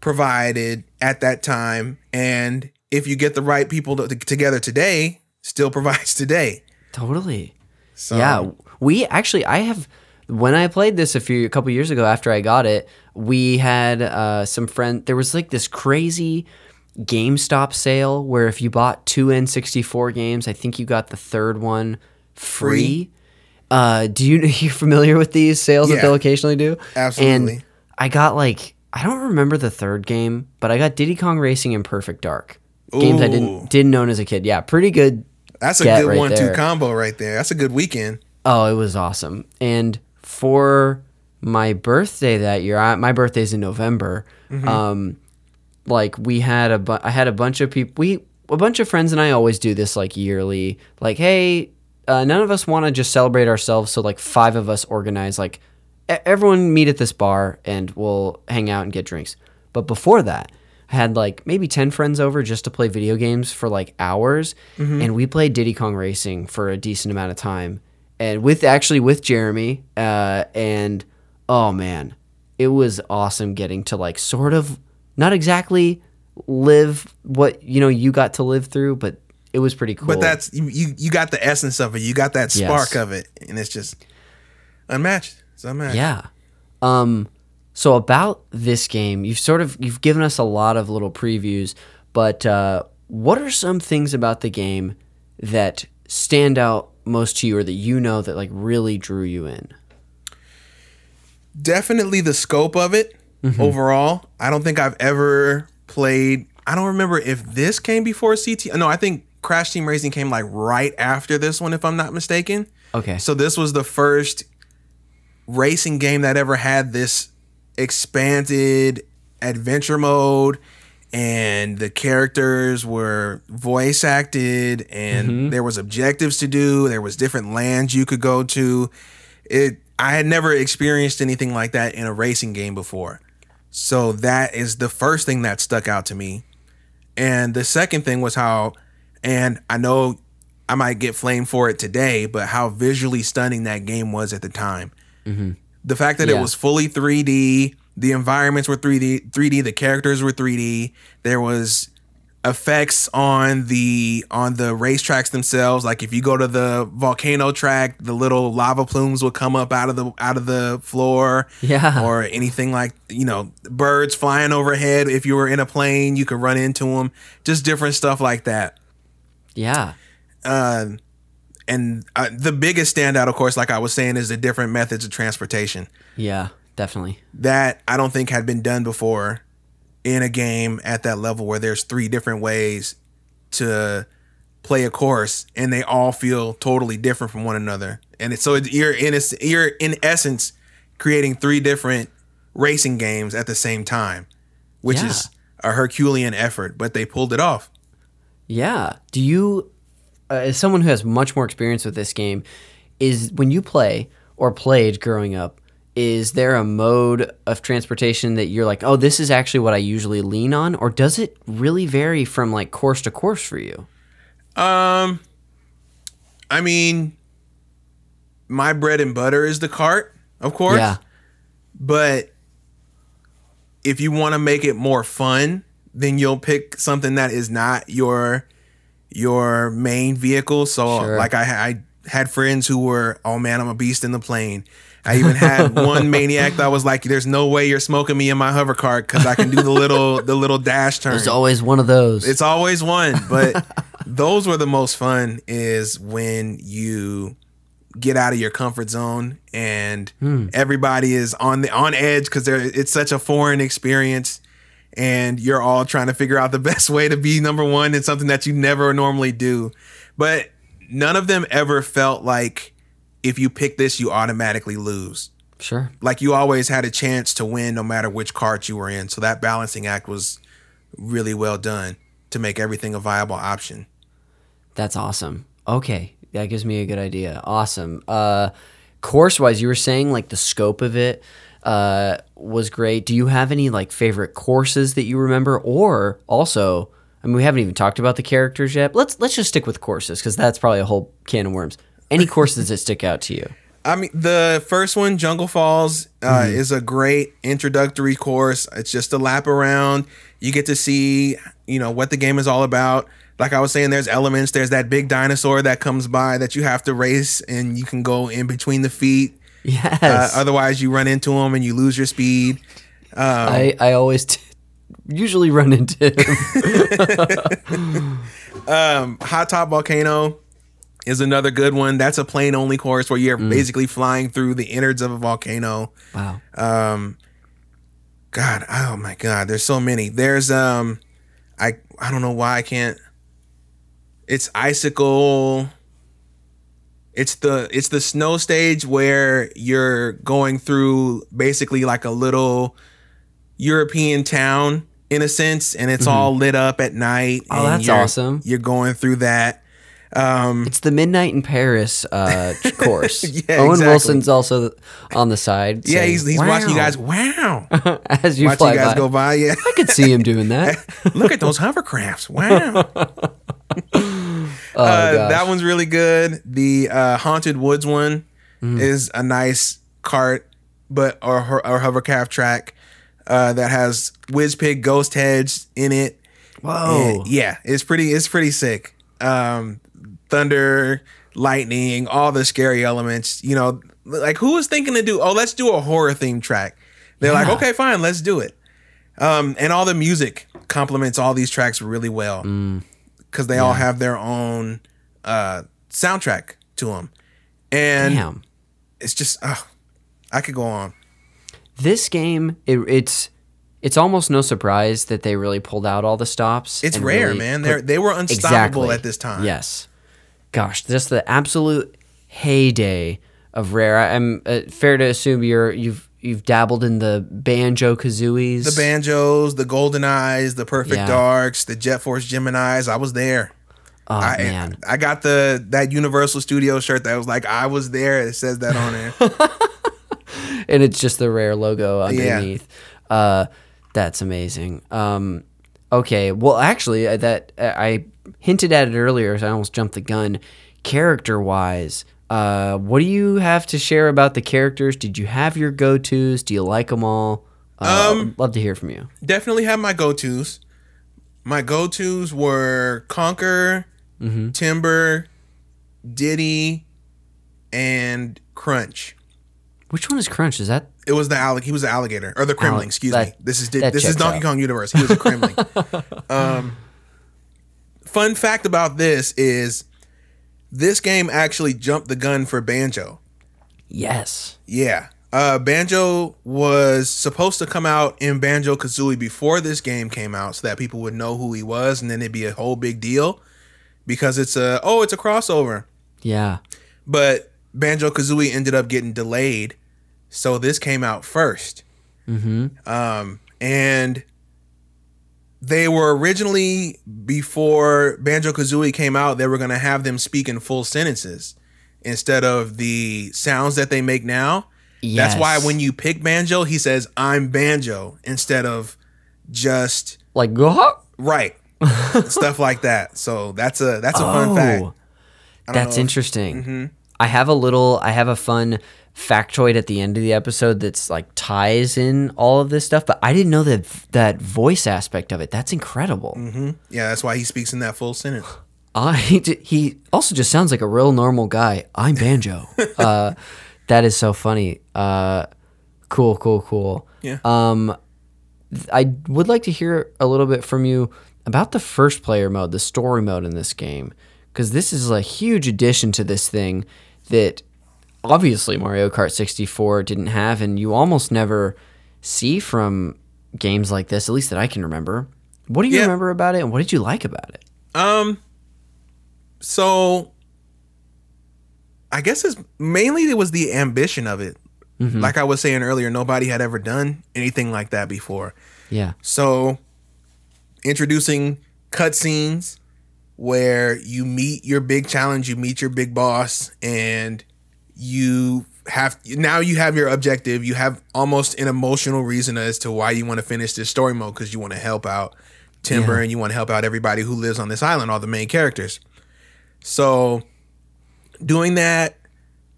provided at that time and if you get the right people to, together today, still provides today. Totally. So yeah, we actually I have when I played this a few a couple years ago after I got it, we had uh, some friend. There was like this crazy GameStop sale where if you bought two N64 games, I think you got the third one free. Uh, do you know you familiar with these sales that they'll occasionally do? Absolutely. And I got like I don't remember the third game, but I got Diddy Kong Racing and Perfect Dark. Games I didn't didn't own as a kid. Yeah, pretty good. That's a good right one-two combo right there. That's a good weekend. Oh, it was awesome. And for my birthday that year, I, my birthday's in November. Um, like we had a, bu- I had a bunch of people. We a bunch of friends and I always do this like yearly. Like, hey, uh, none of us want to just celebrate ourselves, so like five of us organize like e- everyone meet at this bar and we'll hang out and get drinks. But before that, I had like maybe 10 friends over just to play video games for like hours. And we played Diddy Kong Racing for a decent amount of time. And with actually with Jeremy. Uh, and oh man, it was awesome getting to like sort of not exactly live what you know you got to live through, but it was pretty cool. But that's you, you. Got the essence of it. You got that spark Yes. of it, and it's just unmatched. It's unmatched. Yeah. Um so about this game, you've sort of you've given us a lot of little previews, but uh what are some things about the game that stand out most to you or that you know that like really drew you in? definitely the scope of it Mm-hmm. overall. I don't think I've ever played. I don't remember if this came before CT. No, I think Crash Team Racing came like right after this one, if I'm not mistaken. Okay. So this was the first racing game that ever had this expanded adventure mode and the characters were voice acted and there was objectives to do there was different lands you could go to it i had never experienced anything like that in a racing game before so that is the first thing that stuck out to me and the second thing was how and i know i might get flamed for it today but how visually stunning that game was at the time mm-hmm. the fact that Yeah. it was fully 3D, the environments were 3D, 3D, the characters were 3D. There was effects on the on the racetracks themselves. Like if you go to the volcano track, the little lava plumes will come up out of the out of the floor. Yeah. Or anything like you know birds flying overhead. If you were in a plane, you could run into them. Just different stuff like that. Yeah. Uh, and uh, the biggest standout, of course, like I was saying, is the different methods of transportation Yeah, definitely. that I don't think had been done before in a game at that level where there's three different ways to play a course and they all feel totally different from one another. And it's so it- you're in a, you're in essence creating three different racing games at the same time, which Yeah. is a Herculean effort, but they pulled it off. Yeah. Do you, uh, as someone who has much more experience with this game, is when you play or played growing up, is there a mode of transportation that you're like, oh, this is actually what I usually lean on, or does it really vary from like course to course for you? Um, I mean, my bread and butter is the cart, of course. Yeah. But if you want to make it more fun, then you'll pick something that is not your your main vehicle. So Sure. like I, I had friends who were, oh man, I'm a beast in the plane. I even had one maniac that was like, "There's no way you're smoking me in my hover cart because I can do the little the little dash turn." There's always one of those. It's always one, but those were the most fun is when you get out of your comfort zone and hmm. everybody is on the on edge because it's such a foreign experience and you're all trying to figure out the best way to be number one in something that you never normally do. But none of them ever felt like if you pick this, you automatically lose sure. like you always had a chance to win no matter which cart you were in. So that balancing act was really well done to make everything a viable option. That's awesome. Okay, that gives me a good idea. Awesome. Uh, course wise, you were saying like the scope of it uh, was great. Do you have any like favorite courses that you remember, or also? I mean, we haven't even talked about the characters yet. Let's let's just stick with courses because that's probably a whole can of worms. Any courses that stick out to you? I mean, the first one, Jungle Falls, uh, is a great introductory course. It's just a lap around. You get to see, you know, what the game is all about. Like I was saying, there's elements. There's that big dinosaur that comes by that you have to race, and you can go in between the feet. Yes, Uh, otherwise, you run into them and you lose your speed. I I always t- usually run into. Um, Hot Top Volcano is another good one. That's a plane only course where you're basically flying through the innards of a volcano. wow. Um, God, oh my God, there's so many. There's um, I I don't know why I can't. It's icicle. It's the it's the snow stage where you're going through basically like a little European town in a sense, and it's all lit up at night. Oh, and that's awesome. You're going through that. Um, It's the Midnight in Paris uh, course. Yeah, Owen exactly. Wilson's also on the side. yeah, saying, he's he's watching you guys. Wow, as you fly you guys by. go by. Yeah. I could see him doing that. Look at those hovercrafts. Wow. Oh, uh, that one's really good. The uh, Haunted Woods one Mm. is a nice cart, but or, hovercraft track uh, that has Wizpig ghost heads in it. Whoa. And, yeah, it's pretty. It's pretty sick. Um, thunder, lightning, all the scary elements. You know, like who was thinking to do? Oh, let's do a horror theme track. They're like, okay, fine, let's do it. Um, and all the music complements all these tracks really well Mm. because they all have their own uh, soundtrack to them, and Damn. it's just, oh, I could go on. This game, it, it's it's almost no surprise that they really pulled out all the stops. It's rare, really man. They they were unstoppable at this time. Yes. Gosh, just the absolute heyday of rare. I'm uh, fair to assume you're you've you've dabbled in the banjo kazooies. The banjos, the golden eyes, the perfect Yeah. darks, the Jet Force Gemini's. I was there. Oh I, man, I got the that Universal Studio shirt that was like I was there. It says that on there. and it's just the rare logo underneath. Uh, that's amazing. Um, okay, well, actually, uh, that uh, I hinted at it earlier, so I almost jumped the gun. Character wise, uh, what do you have to share about the characters? Did you have your go tos? Do you like them all? Uh, Um, love to hear from you. Definitely have my go tos. My go tos were Conker, Mm-hmm. Timber, Diddy, and Krunch. Which one is Krunch? Is that It was the allig- he was the alligator or the Kremling. Alec- excuse that- me. This is this is Donkey out. Kong Universe. He was a Kremling. um, fun fact about this is this game actually jumped the gun for Banjo. yes? Yeah. Uh, Banjo was supposed to come out in Banjo Kazooie before this game came out so that people would know who he was and then it'd be a whole big deal because it's a, oh, it's a crossover. Yeah. But Banjo Kazooie ended up getting delayed. So this came out 1st Mm-hmm. Um, and they were originally, before Banjo Kazooie came out, they were going to have them speak in full sentences instead of the sounds that they make now. Yes. That's why when you pick Banjo, he says, I'm Banjo instead of just like go. right. Stuff like that. So that's a that's a fun fact. Oh, That's know if- Mm-hmm. interesting. I have a little, I have a fun factoid at the end of the episode that's like ties in all of this stuff, but I didn't know that that voice aspect of it. That's incredible. Yeah, that's why he speaks in that full sentence. I he also just sounds like a real normal guy. I'm Banjo. uh, that is so funny. Uh, cool, cool, cool. Yeah. Um, I would like to hear a little bit from you about the first player mode, the story mode in this game, because this is a huge addition to this thing that obviously Mario Kart 64 didn't have, and you almost never see from games like this, at least that I can remember. What do you Yeah. remember about it, and what did you like about it? Um. So, I guess it's mainly it was the ambition of it. Like I was saying earlier, nobody had ever done anything like that before. Yeah. So, introducing cutscenes where you meet your big challenge, you meet your big boss, and you have now you have your objective. You have almost an emotional reason as to why you want to finish this story mode because you want to help out Timber Yeah. and you want to help out everybody who lives on this island, all the main characters. So, doing that,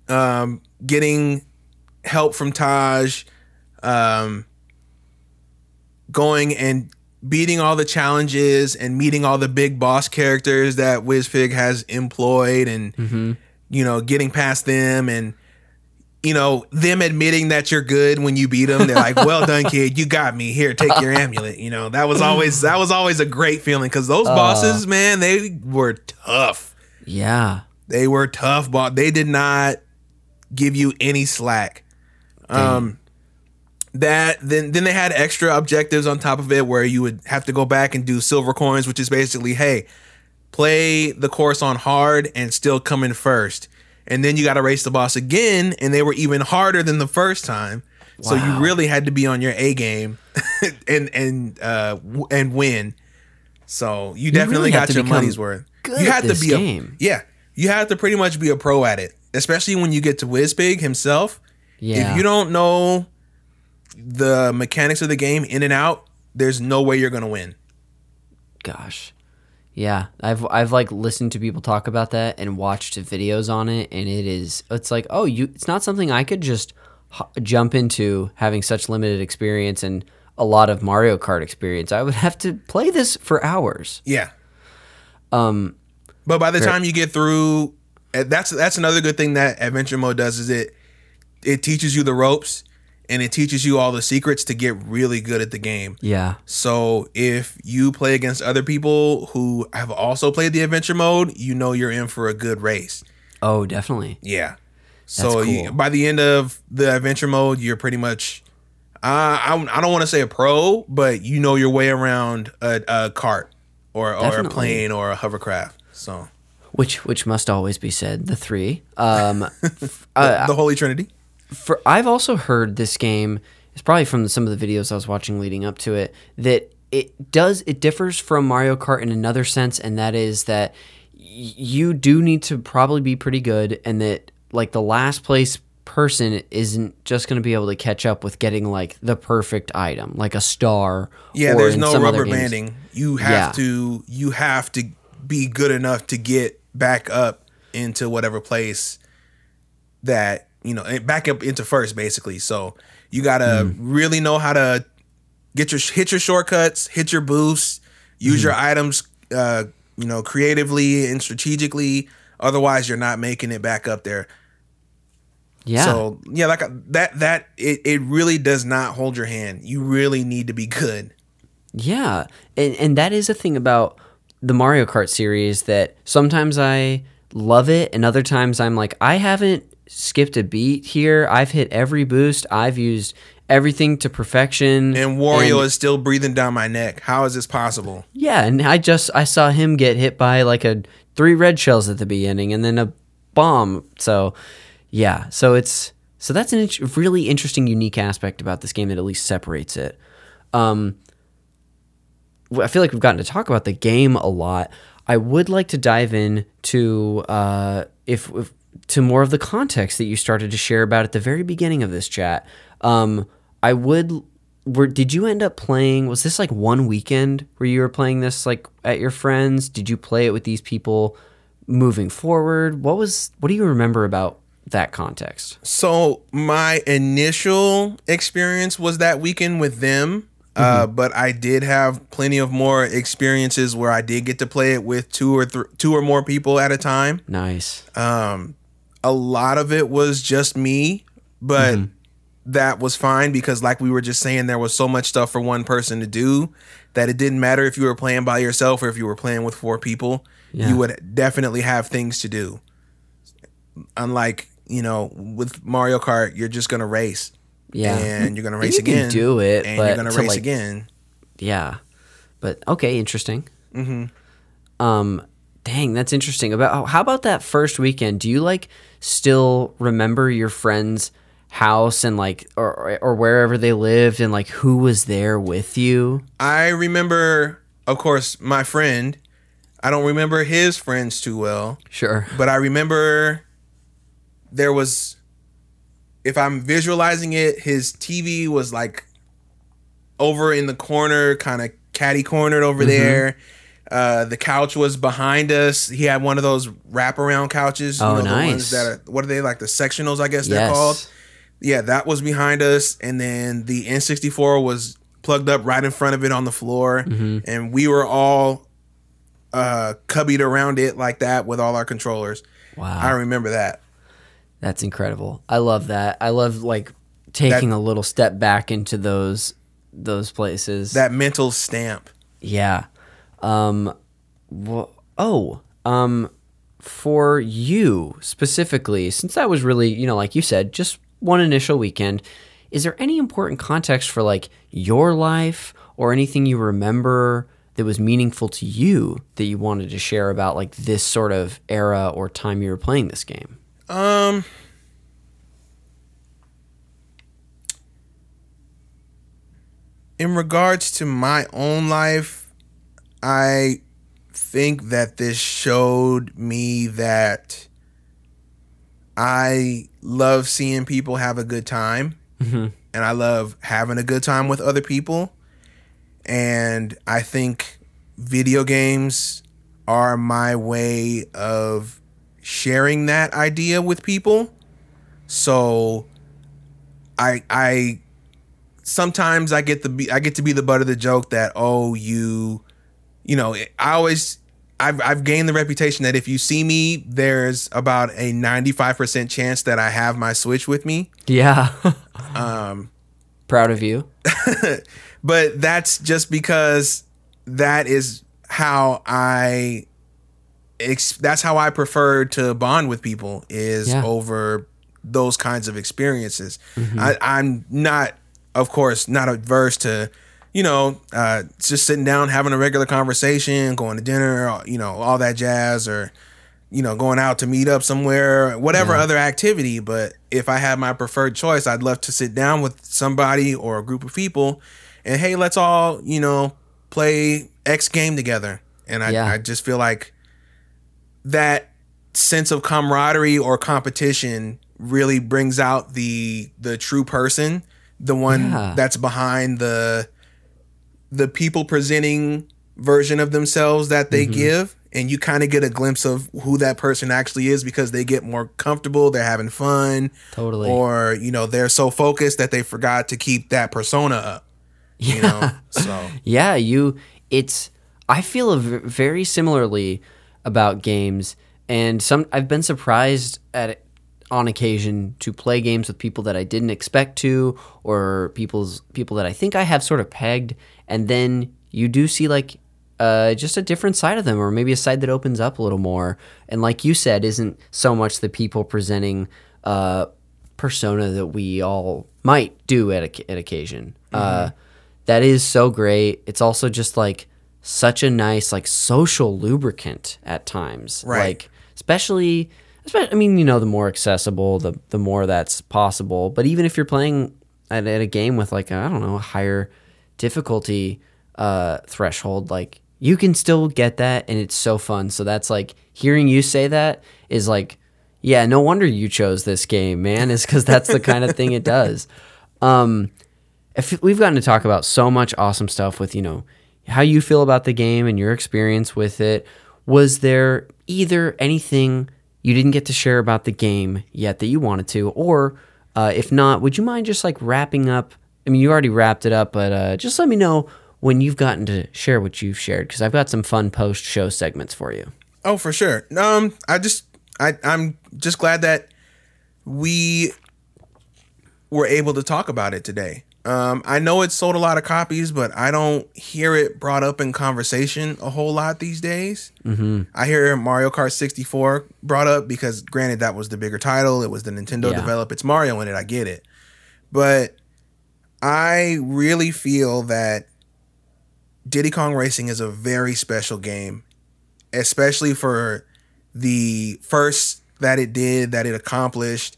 um, getting help from Taj, um, going and beating all the challenges and meeting all the big boss characters that Wizpig has employed and you know getting past them and you know them admitting that you're good when you beat them they're like well done kid. You got me. Here take your amulet. You know that was always that was always a great feeling because those bosses man they were tough. Yeah. they were tough but they did not give you any slack. Um that then then they had extra objectives on top of it where you would have to go back and do silver coins, which is basically, hey, play the course on hard and still come in first. And then you got to race the boss again, and they were even harder than the first time. So you really had to be on your A game and and uh and win. So you definitely really got your money's worth. good you have to be game. a yeah. You have to pretty much be a pro at it, especially when you get to Wizpig himself. Yeah. If you don't know the mechanics of the game in and out, there's no way you're gonna win. Gosh. Yeah, I've I've like listened to people talk about that and watched videos on it and it is it's like, "Oh, you it's not something I could just h- jump into having such limited experience and a lot of Mario Kart experience. I would have to play this for hours." Yeah. Um, but by the time you get through, eh, that's that's another good thing that adventure mode does is it it teaches you the ropes and it teaches you all the secrets to get really good at the game. Yeah. So if you play against other people who have also played the adventure mode, you know you're in for a good race. Oh, definitely. Yeah. So That's you, by the end of the adventure mode, you're pretty much. Uh, I I don't want to say a pro, but you know your way around a, a cart or or a plane or a hovercraft. So Which which must always be said, the 3. Um uh, the Holy Trinity. For I've also heard this game it's probably from some of the videos I was watching leading up to it that it does it differs from Mario Kart in another sense and that is that y- you do need to probably be pretty good and that like the last place person isn't just going to be able to catch up with getting like the perfect item like a star Yeah, there's no rubber banding. You have Yeah. to you have to be good enough to get back up into whatever place that you know eh, back up into first basically. So you gotta Hmm. really know how to get your hit your shortcuts, hit your boosts, use Hmm. your items, uh, you know, creatively and strategically. Otherwise, you're not making it back up there. yeah So yeah, like that that it, it really does not hold your hand. You really need to be good. Yeah, and and that is a thing about the Mario Kart series that sometimes I love it, and other times I'm like, I haven't skipped a beat here. I've hit every boost. I've used everything to perfection. And Wario and- is still breathing down my neck. How is this possible? yeah, and I just I saw him get hit by like a three red shells at the beginning, and then a bomb. So yeah, so it's so that's an int- really interesting, unique aspect about this game that at least separates it. Um, I feel like we've gotten to talk about the game a lot. I would like to dive in to uh, if, if to more of the context that you started to share about at the very beginning of this chat. Um, I would. Were, did you end up playing? Was this like one weekend where you were playing this like at your friends? Did you play it with these people moving forward? What was? What do you remember about that context? So my initial experience was that weekend with them. Uh, but I did have plenty of more experiences where I did get to play it with two or th- two or more people at a time. Nice. A lot of it was just me, but Mm-hmm. that was fine because, like we were just saying, there was so much stuff for one person to do that it didn't matter if you were playing by yourself or if you were playing with four people. Yeah. You would definitely have things to do. Unlike you know, with Mario Kart, you're just gonna race. Yeah. and you're gonna race you can again. do it, and but you're gonna to, race like, again. Yeah, but okay, interesting. Mm-hmm. Um, dang, that's interesting. About oh, how about that first weekend? Do you like still remember your friend's house and like or or- wherever they lived and like who was there with you? I remember, of course, my friend. I don't remember his friends too well. Sure. but I remember there was if I'm visualizing it, his TV was like over in the corner, kind of catty cornered over Mm-hmm. there. Uh, the couch was behind us. He had one of those wraparound couches. Oh, the nice. ones that are what are they like the sectionals? I guess they're Yes. called. Yeah, that was behind us, and then the N64 was plugged up right in front of it on the floor, Mm-hmm. and we were all uh cubbied around it like that with all our controllers. Wow. I remember that. That's incredible. I love that. I love like taking a little step back into those those places. That mental stamp. Yeah. Um wha- oh, um for you specifically, since that was really, you know, like you said, just one initial weekend, is there any important context for like your life or anything you remember that was meaningful to you that you wanted to share about like this sort of era or time you were playing this game? Um In regards to my own life, I think that this showed me that I love seeing people have a good time. Mm-hmm. And I love having a good time with other people. And I think video games are my way of sharing that idea with people. So I I sometimes I get the I get to be the butt of the joke that oh you you know I always I've I've gained the reputation that if you see me there's about a 95% chance that I have my Switch with me. Yeah. Um Proud of you. but that's just because that is how I ex- that's how I prefer to bond with people is Yeah. over those kinds of experiences. I, I'm not, of course, not averse to, you know, uh, just sitting down having a regular conversation, going to dinner, you know, all that jazz, or you know, going out to meet up somewhere, whatever Yeah. other activity. But if I had my preferred choice, I'd love to sit down with somebody or a group of people and hey, let's all, you know, play X game together. And I, Yeah. I just feel like that sense of camaraderie or competition really brings out the the true person, the one Yeah. that's behind the the people presenting version of themselves that they mm-hmm. give and you kind of get a glimpse of who that person actually is because they get more comfortable they're having fun Totally. or you know they're so focused that they forgot to keep that persona up you know so Yeah, you. It's. I feel a v- very similarly about games, and some. I've been surprised at on occasion to play games with people that I didn't expect to, or people's people that I think I have sort of pegged, and then you do see like. Uh, just a different side of them, or maybe a side that opens up a little more, and like you said, isn't so much the people presenting uh, persona that we all might do at a, at occasion. Uh, that is so great. It's also just like such a nice like social lubricant at times. Right. Like especially I mean, you know, the more accessible, the the more that's possible. But even if you're playing at, at a game with like I don't know a higher difficulty uh, threshold, like you can still get that, and it's so fun. So that's like hearing you say that is like, yeah, no wonder you chose this game, man. Is because that's the kind of thing it does. Um, if we've gotten to talk about so much awesome stuff with you know how you feel about the game and your experience with it was there either anything you didn't get to share about the game yet that you wanted to or uh, if not would you mind just like wrapping up i mean you already wrapped it up but uh, just let me know when you've gotten to share what you've shared because i've got some fun post show segments for you Oh, for sure. Um, I just, I, I'm just glad that we were able to talk about it today. Um, I know it sold a lot of copies, but I don't hear it brought up in conversation a whole lot these days. Mm-hmm. I hear Mario Kart 64 brought up because, granted, that was the bigger title. It was the Nintendo Yeah. develop. It's Mario in it. I get it, but I really feel that Diddy Kong Racing is a very special game, especially for the first that it did, that it accomplished,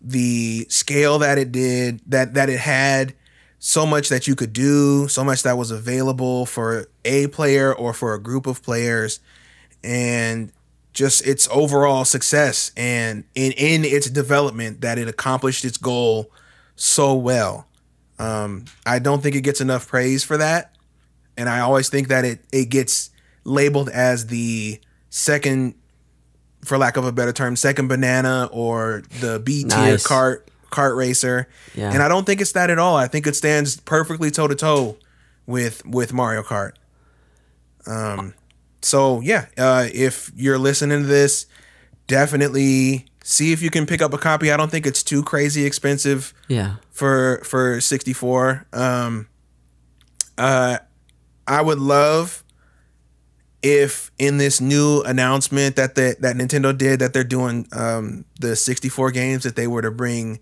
the scale that it did, that that it had, so much that you could do, so much that was available for a player or for a group of players, and just its overall success and in in its development that it accomplished its goal so well. Um, I don't think it gets enough praise for that and I always think that it it gets labeled as the second, for lack of a better term, second banana or the B tier Nice. kart kart racer. Yeah. And I don't think it's that at all. I think it stands perfectly toe to toe with with Mario Kart. Um, so yeah, uh, if you're listening to this, definitely see if you can pick up a copy. I don't think it's too crazy expensive yeah for for 64 um uh i would love if in this new announcement that the, that nintendo did that they're doing um the 64 games that they were to bring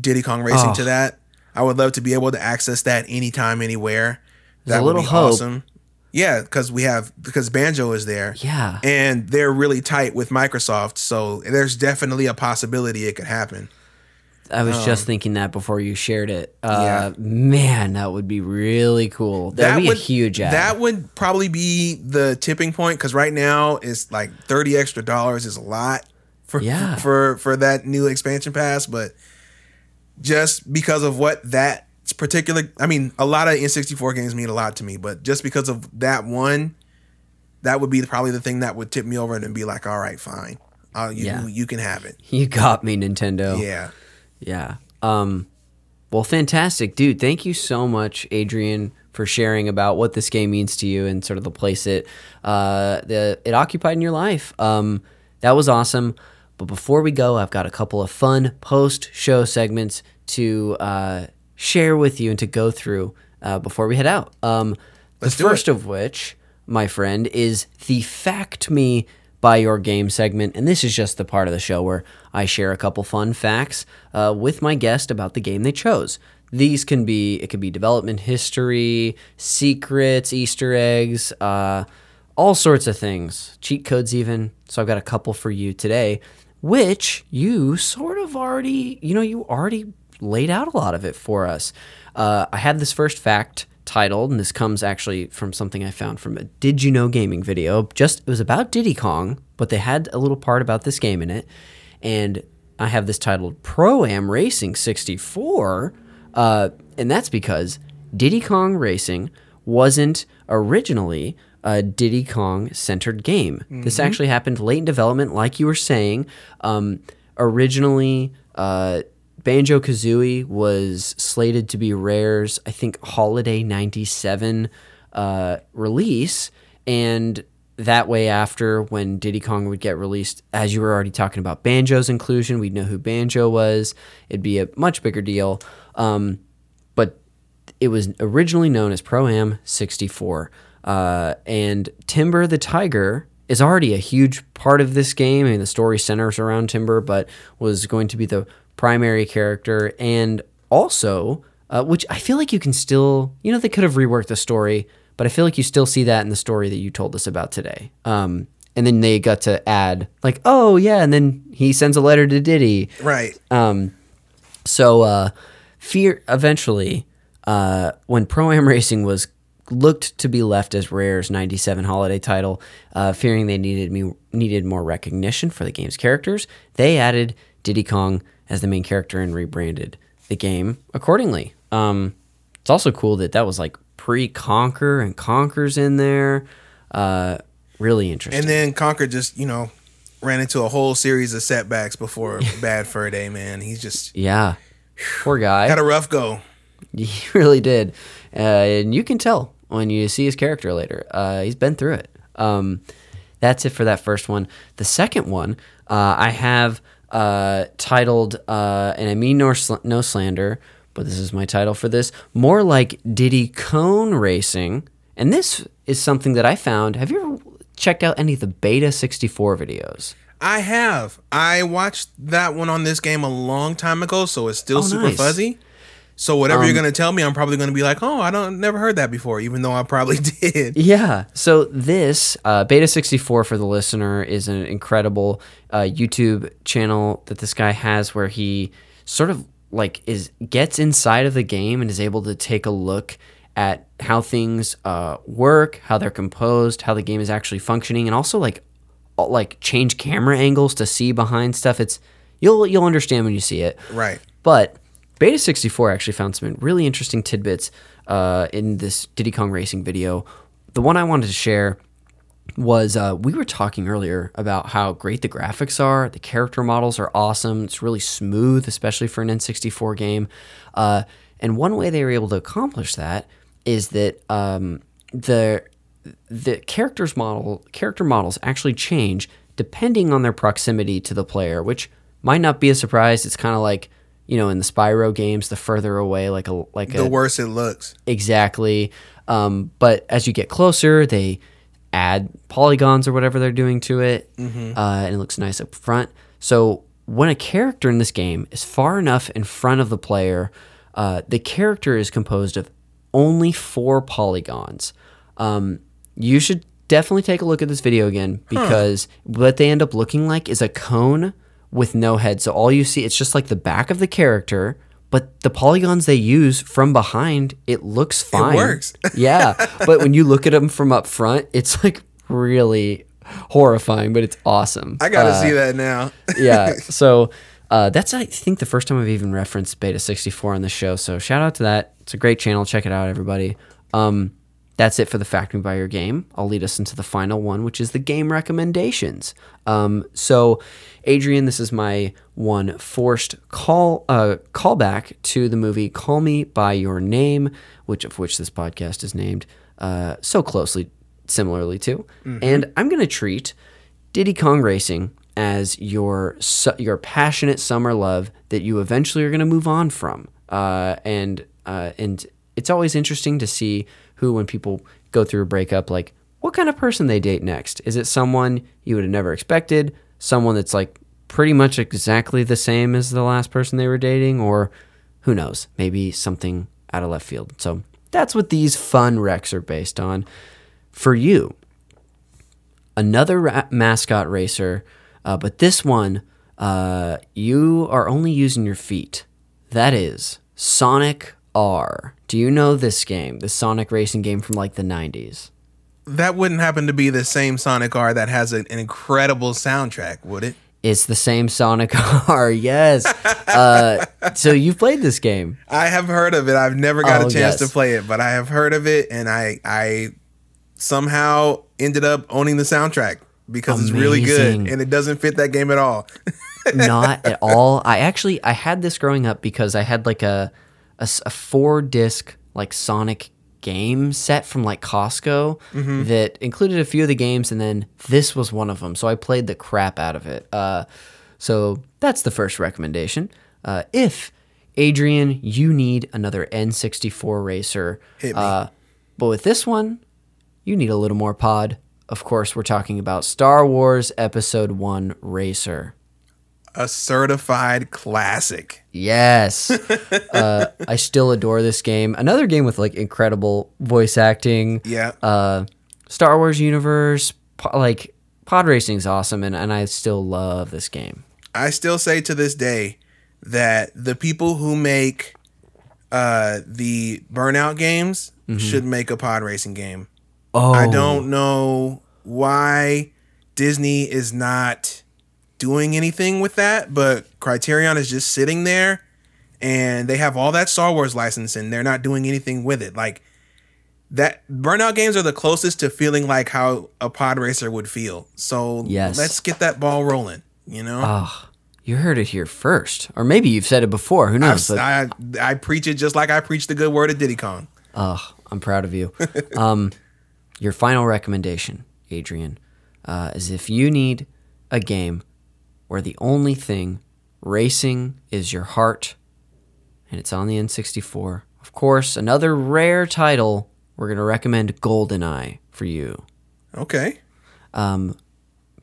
diddy kong racing Oh. to that I would love to be able to access that anytime, anywhere. That would be hope. awesome. Yeah, because we have because Banjo is there. Yeah. and they're really tight with Microsoft, so there's definitely a possibility it could happen. I was just thinking that before you shared it. Uh, Um, Yeah. Man, that would be really cool. That would be a huge ad. That would probably be the tipping point because right now it's like thirty extra dollars is a lot for Yeah. for for that new expansion pass, but just because of what that particular, I mean, a lot of N64 games mean a lot to me, but just because of that one, that would be probably the thing that would tip me over and be like, all right, fine, uh, you Yeah. you can have it. you got me, Nintendo. Yeah. Yeah. Um, well, fantastic, dude. Thank you so much, Adrian, for sharing about what this game means to you and sort of the place it uh, the it occupied in your life. Um, that was awesome. But before we go, I've got a couple of fun post show segments to uh, share with you and to go through uh, before we head out. Um, the first it. of which, my friend, is the Fact Me by Your Game segment. And this is just the part of the show where I share a couple fun facts uh, with my guest about the game they chose. These can be, it could be development history, secrets, Easter eggs, uh, all sorts of things, cheat codes even. So I've got a couple for you today, which you sort of already, you know, you already laid out a lot of it for us. Uh, I had this first fact titled, and this comes actually from something I found from a Did You Know Gaming video. Just it was about Diddy Kong, but they had a little part about this game in it, and I have this titled Pro Am Racing 64, uh, and that's because Diddy Kong Racing wasn't originally a Diddy Kong centered game. This actually happened late in development, like you were saying. Um, originally, uh, Banjo Kazooie was slated to be Rare's, I think, Holiday 97 uh, release. And that way, after when Diddy Kong would get released, as you were already talking about Banjo's inclusion, we'd know who Banjo was. It'd be a much bigger deal. Um, but it was originally known as Pro Am 64. Uh, and Timber the Tiger is already a huge part of this game. I mean, the story centers around Timber, but was going to be the primary character. And also, uh, which I feel like you can still, you know, they could have reworked the story, but I feel like you still see that in the story that you told us about today. Um, and then they got to add, like, oh, yeah, and then he sends a letter to Diddy. Right. Um, so uh, fear eventually, uh, when Pro Am Racing was looked to be left as Rare's '97 holiday title, uh, fearing they needed me needed more recognition for the game's characters, they added Diddy Kong as the main character and rebranded the game accordingly. Um, it's also cool that that was like pre-Conker and Conker's in there. Uh, really interesting. And then Conker just, you know, ran into a whole series of setbacks before Bad Fur Day, man. He's just yeah, poor guy. had a rough go. He really did, uh, and you can tell when you see his character later. Uh, he's been through it. Um, that's it for that first one. The second one uh, I have uh, titled, uh, and I mean no, sl- no slander, but this is my title for this. More like Diddy Cone Racing, and this is something that I found. Have you ever checked out any of the Beta 64 videos? I have. I watched that one on this game a long time ago, so it's still Oh, super nice. Fuzzy. So whatever you're gonna tell me, I'm probably gonna be like, oh, I don't never heard that before, even though I probably did. Yeah. So this uh, Beta 64 for the listener is an incredible uh, YouTube channel that this guy has where he sort of like is gets inside of the game and is able to take a look at how things uh, work, how they're composed, how the game is actually functioning, and also like like change camera angles to see behind stuff. It's you'll you'll understand when you see it. Right. But Beta 64 actually found some really interesting tidbits uh, in this Diddy Kong Racing video. The one I wanted to share was uh, we were talking earlier about how great the graphics are. The character models are awesome. It's really smooth, especially for an N64 game. Uh, and one way they were able to accomplish that is that um, the the characters model character models actually change depending on their proximity to the player, which might not be a surprise. It's kind of like you know in the Spyro games, the further away, like a like a The a worse it looks. exactly. Um, but as you get closer, they add polygons or whatever they're doing to it, uh, and it looks nice up front. So when a character in this game is far enough in front of the player, Uh, the character is composed of only four polygons. Um, you should definitely take a look at this video again because what they end up looking like is a cone with no head. So all you see, it's just like the back of the character, but the polygons they use from behind, it looks fine. It works. yeah, but when you look at them from up front, it's like really horrifying, but it's awesome. I gotta Uh, see that now. yeah. So uh, that's I think the first time I've even referenced Beta 64 on the show. So shout out to that. It's a great channel. Check it out, everybody. Um, that's it for the Fact Me by Your Game. I'll lead us into the final one, which is the game recommendations. Um, so, Adrian, this is my one forced call uh, callback to the movie Call Me by Your Name, which of which this podcast is named uh, so closely, similarly to. And I'm going to treat Diddy Kong Racing as your su- your passionate summer love that you eventually are going to move on from. Uh, and uh, and it's always interesting to see who, when people go through a breakup, like what kind of person they date next. Is it someone you would have never expected? Someone that's like pretty much exactly the same as the last person they were dating, or who knows? Maybe something out of left field. So that's what these fun wrecks are based on. For you, another ra- mascot racer, uh, but this one, uh, you are only using your feet. That is Sonic R. Do you know this game? The Sonic racing game from like the 90s? that wouldn't happen to be the same Sonic R that has an, incredible soundtrack, would it? It's the same Sonic R, yes. uh, so you've played this game. I have heard of it. I've never got Oh, a chance yes. to play it, but I have heard of it, and I I somehow ended up owning the soundtrack because it's really good, and it doesn't fit that game at all. Not at all. I actually I had this growing up because I had like a a, a four disc like Sonic game set from like Costco that included a few of the games, and then this was one of them. So I played the crap out of it. Uh, so that's the first recommendation. Uh, if Adrian, you need another N64 racer. Uh, but with this one, you need a little more pod. Of course, we're talking about Star Wars Episode 1 Racer. A certified classic. Yes. uh, I still adore this game. Another game with like incredible voice acting. Yeah. Uh, Star Wars universe, po- like pod racing is awesome, and, and I still love this game. I still say to this day that the people who make uh, the Burnout games should make a pod racing game. Oh, I don't know why Disney is not doing anything with that, but Criterion is just sitting there and they have all that Star Wars license and they're not doing anything with it. Like that Burnout games are the closest to feeling like how a pod racer would feel. So Yes. let's get that ball rolling, you know? Oh, you heard it here first, or maybe you've said it before. Who knows? But I, I preach it just like I preach the good word of Diddy Kong. Oh, I'm proud of you. um, your final recommendation, Adrian, uh, is if you need a game where the only thing racing is your heart, and it's on the N64. Of course, another Rare title. We're gonna recommend GoldenEye for you. Okay. Um,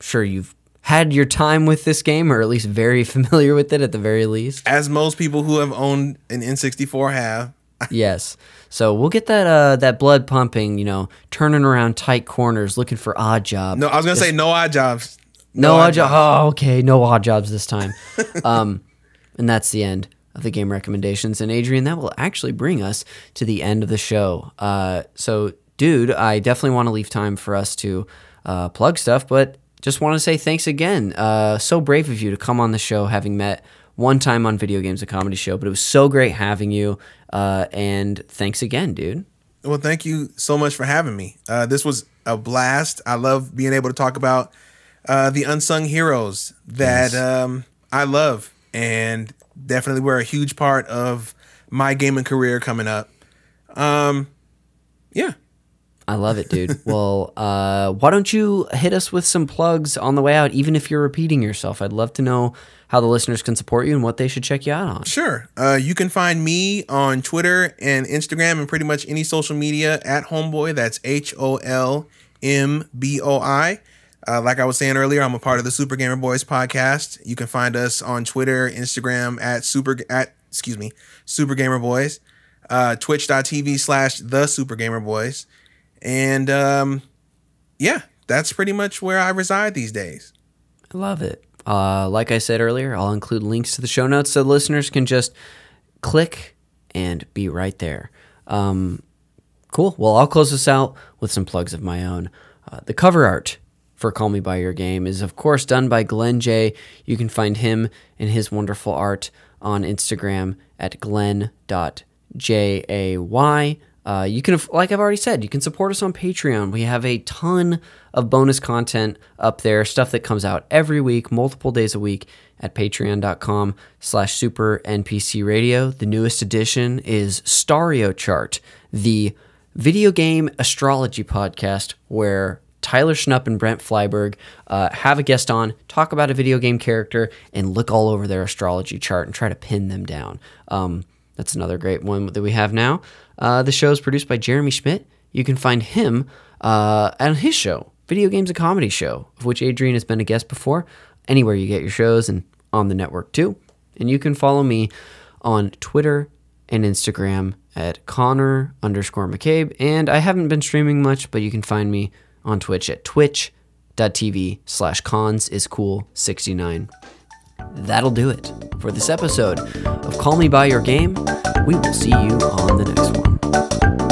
sure you've had your time with this game, or at least very familiar with it at the very least. As most people who have owned an N64 have. yes. So we'll get that uh, that blood pumping, you know, turning around tight corners, looking for odd jobs. No, I was gonna say no odd jobs. No odd jobs. Oh, okay, no odd jobs this time. um, and that's the end of the game recommendations. And Adrian, that will actually bring us to the end of the show. Uh, so, dude, I definitely want to leave time for us to uh, plug stuff, but just want to say thanks again. Uh, so brave of you to come on the show, having met one time on Video Games, a comedy show, but it was so great having you. Uh, and thanks again, dude. Well, thank you so much for having me. Uh, this was a blast. I love being able to talk about uh, the unsung heroes that um, I love, and definitely were a huge part of my gaming career coming up. Um, yeah. I love it, dude. well, uh, why don't you hit us with some plugs on the way out, even if you're repeating yourself? I'd love to know how the listeners can support you and what they should check you out on. Sure. Uh, you can find me on Twitter and Instagram and pretty much any social media at Holmboi. That's H O L M B O I. Uh, like I was saying earlier, I'm a part of the Super Gamer Boys podcast. You can find us on Twitter, Instagram at super at excuse me, Super Gamer Boys, uh, twitch.tv slash the Super Gamer Boys. And um, yeah, that's pretty much where I reside these days. I love it. Uh, like I said earlier, I'll include links to the show notes so listeners can just click and be right there. Um, cool. Well, I'll close this out with some plugs of my own. Uh, the cover art for Call Me By Your Game is, of course, done by Glenn J. You can find him and his wonderful art on Instagram at glenn.jay. Uh, you can, like I've already said, you can support us on Patreon. We have a ton of bonus content up there, stuff that comes out every week, multiple days a week at patreon.com slash super NPC radio. The newest edition is Stario Chart, the video game astrology podcast where Tyler Schnupp and Brent Flyberg uh, have a guest on, talk about a video game character, and look all over their astrology chart and try to pin them down. Um, that's another great one that we have now. Uh, the show is produced by Jeremy Schmidt. You can find him uh, on his show, Video Games a Comedy Show, of which Adrian has been a guest before, anywhere you get your shows and on the network too. And you can follow me on Twitter and Instagram at Connor underscore McCabe. And I haven't been streaming much, but you can find me on Twitch at twitch.tv slash cons is cool 69. That'll do it for this episode of Call Me By Your Game. We will see you on the next one.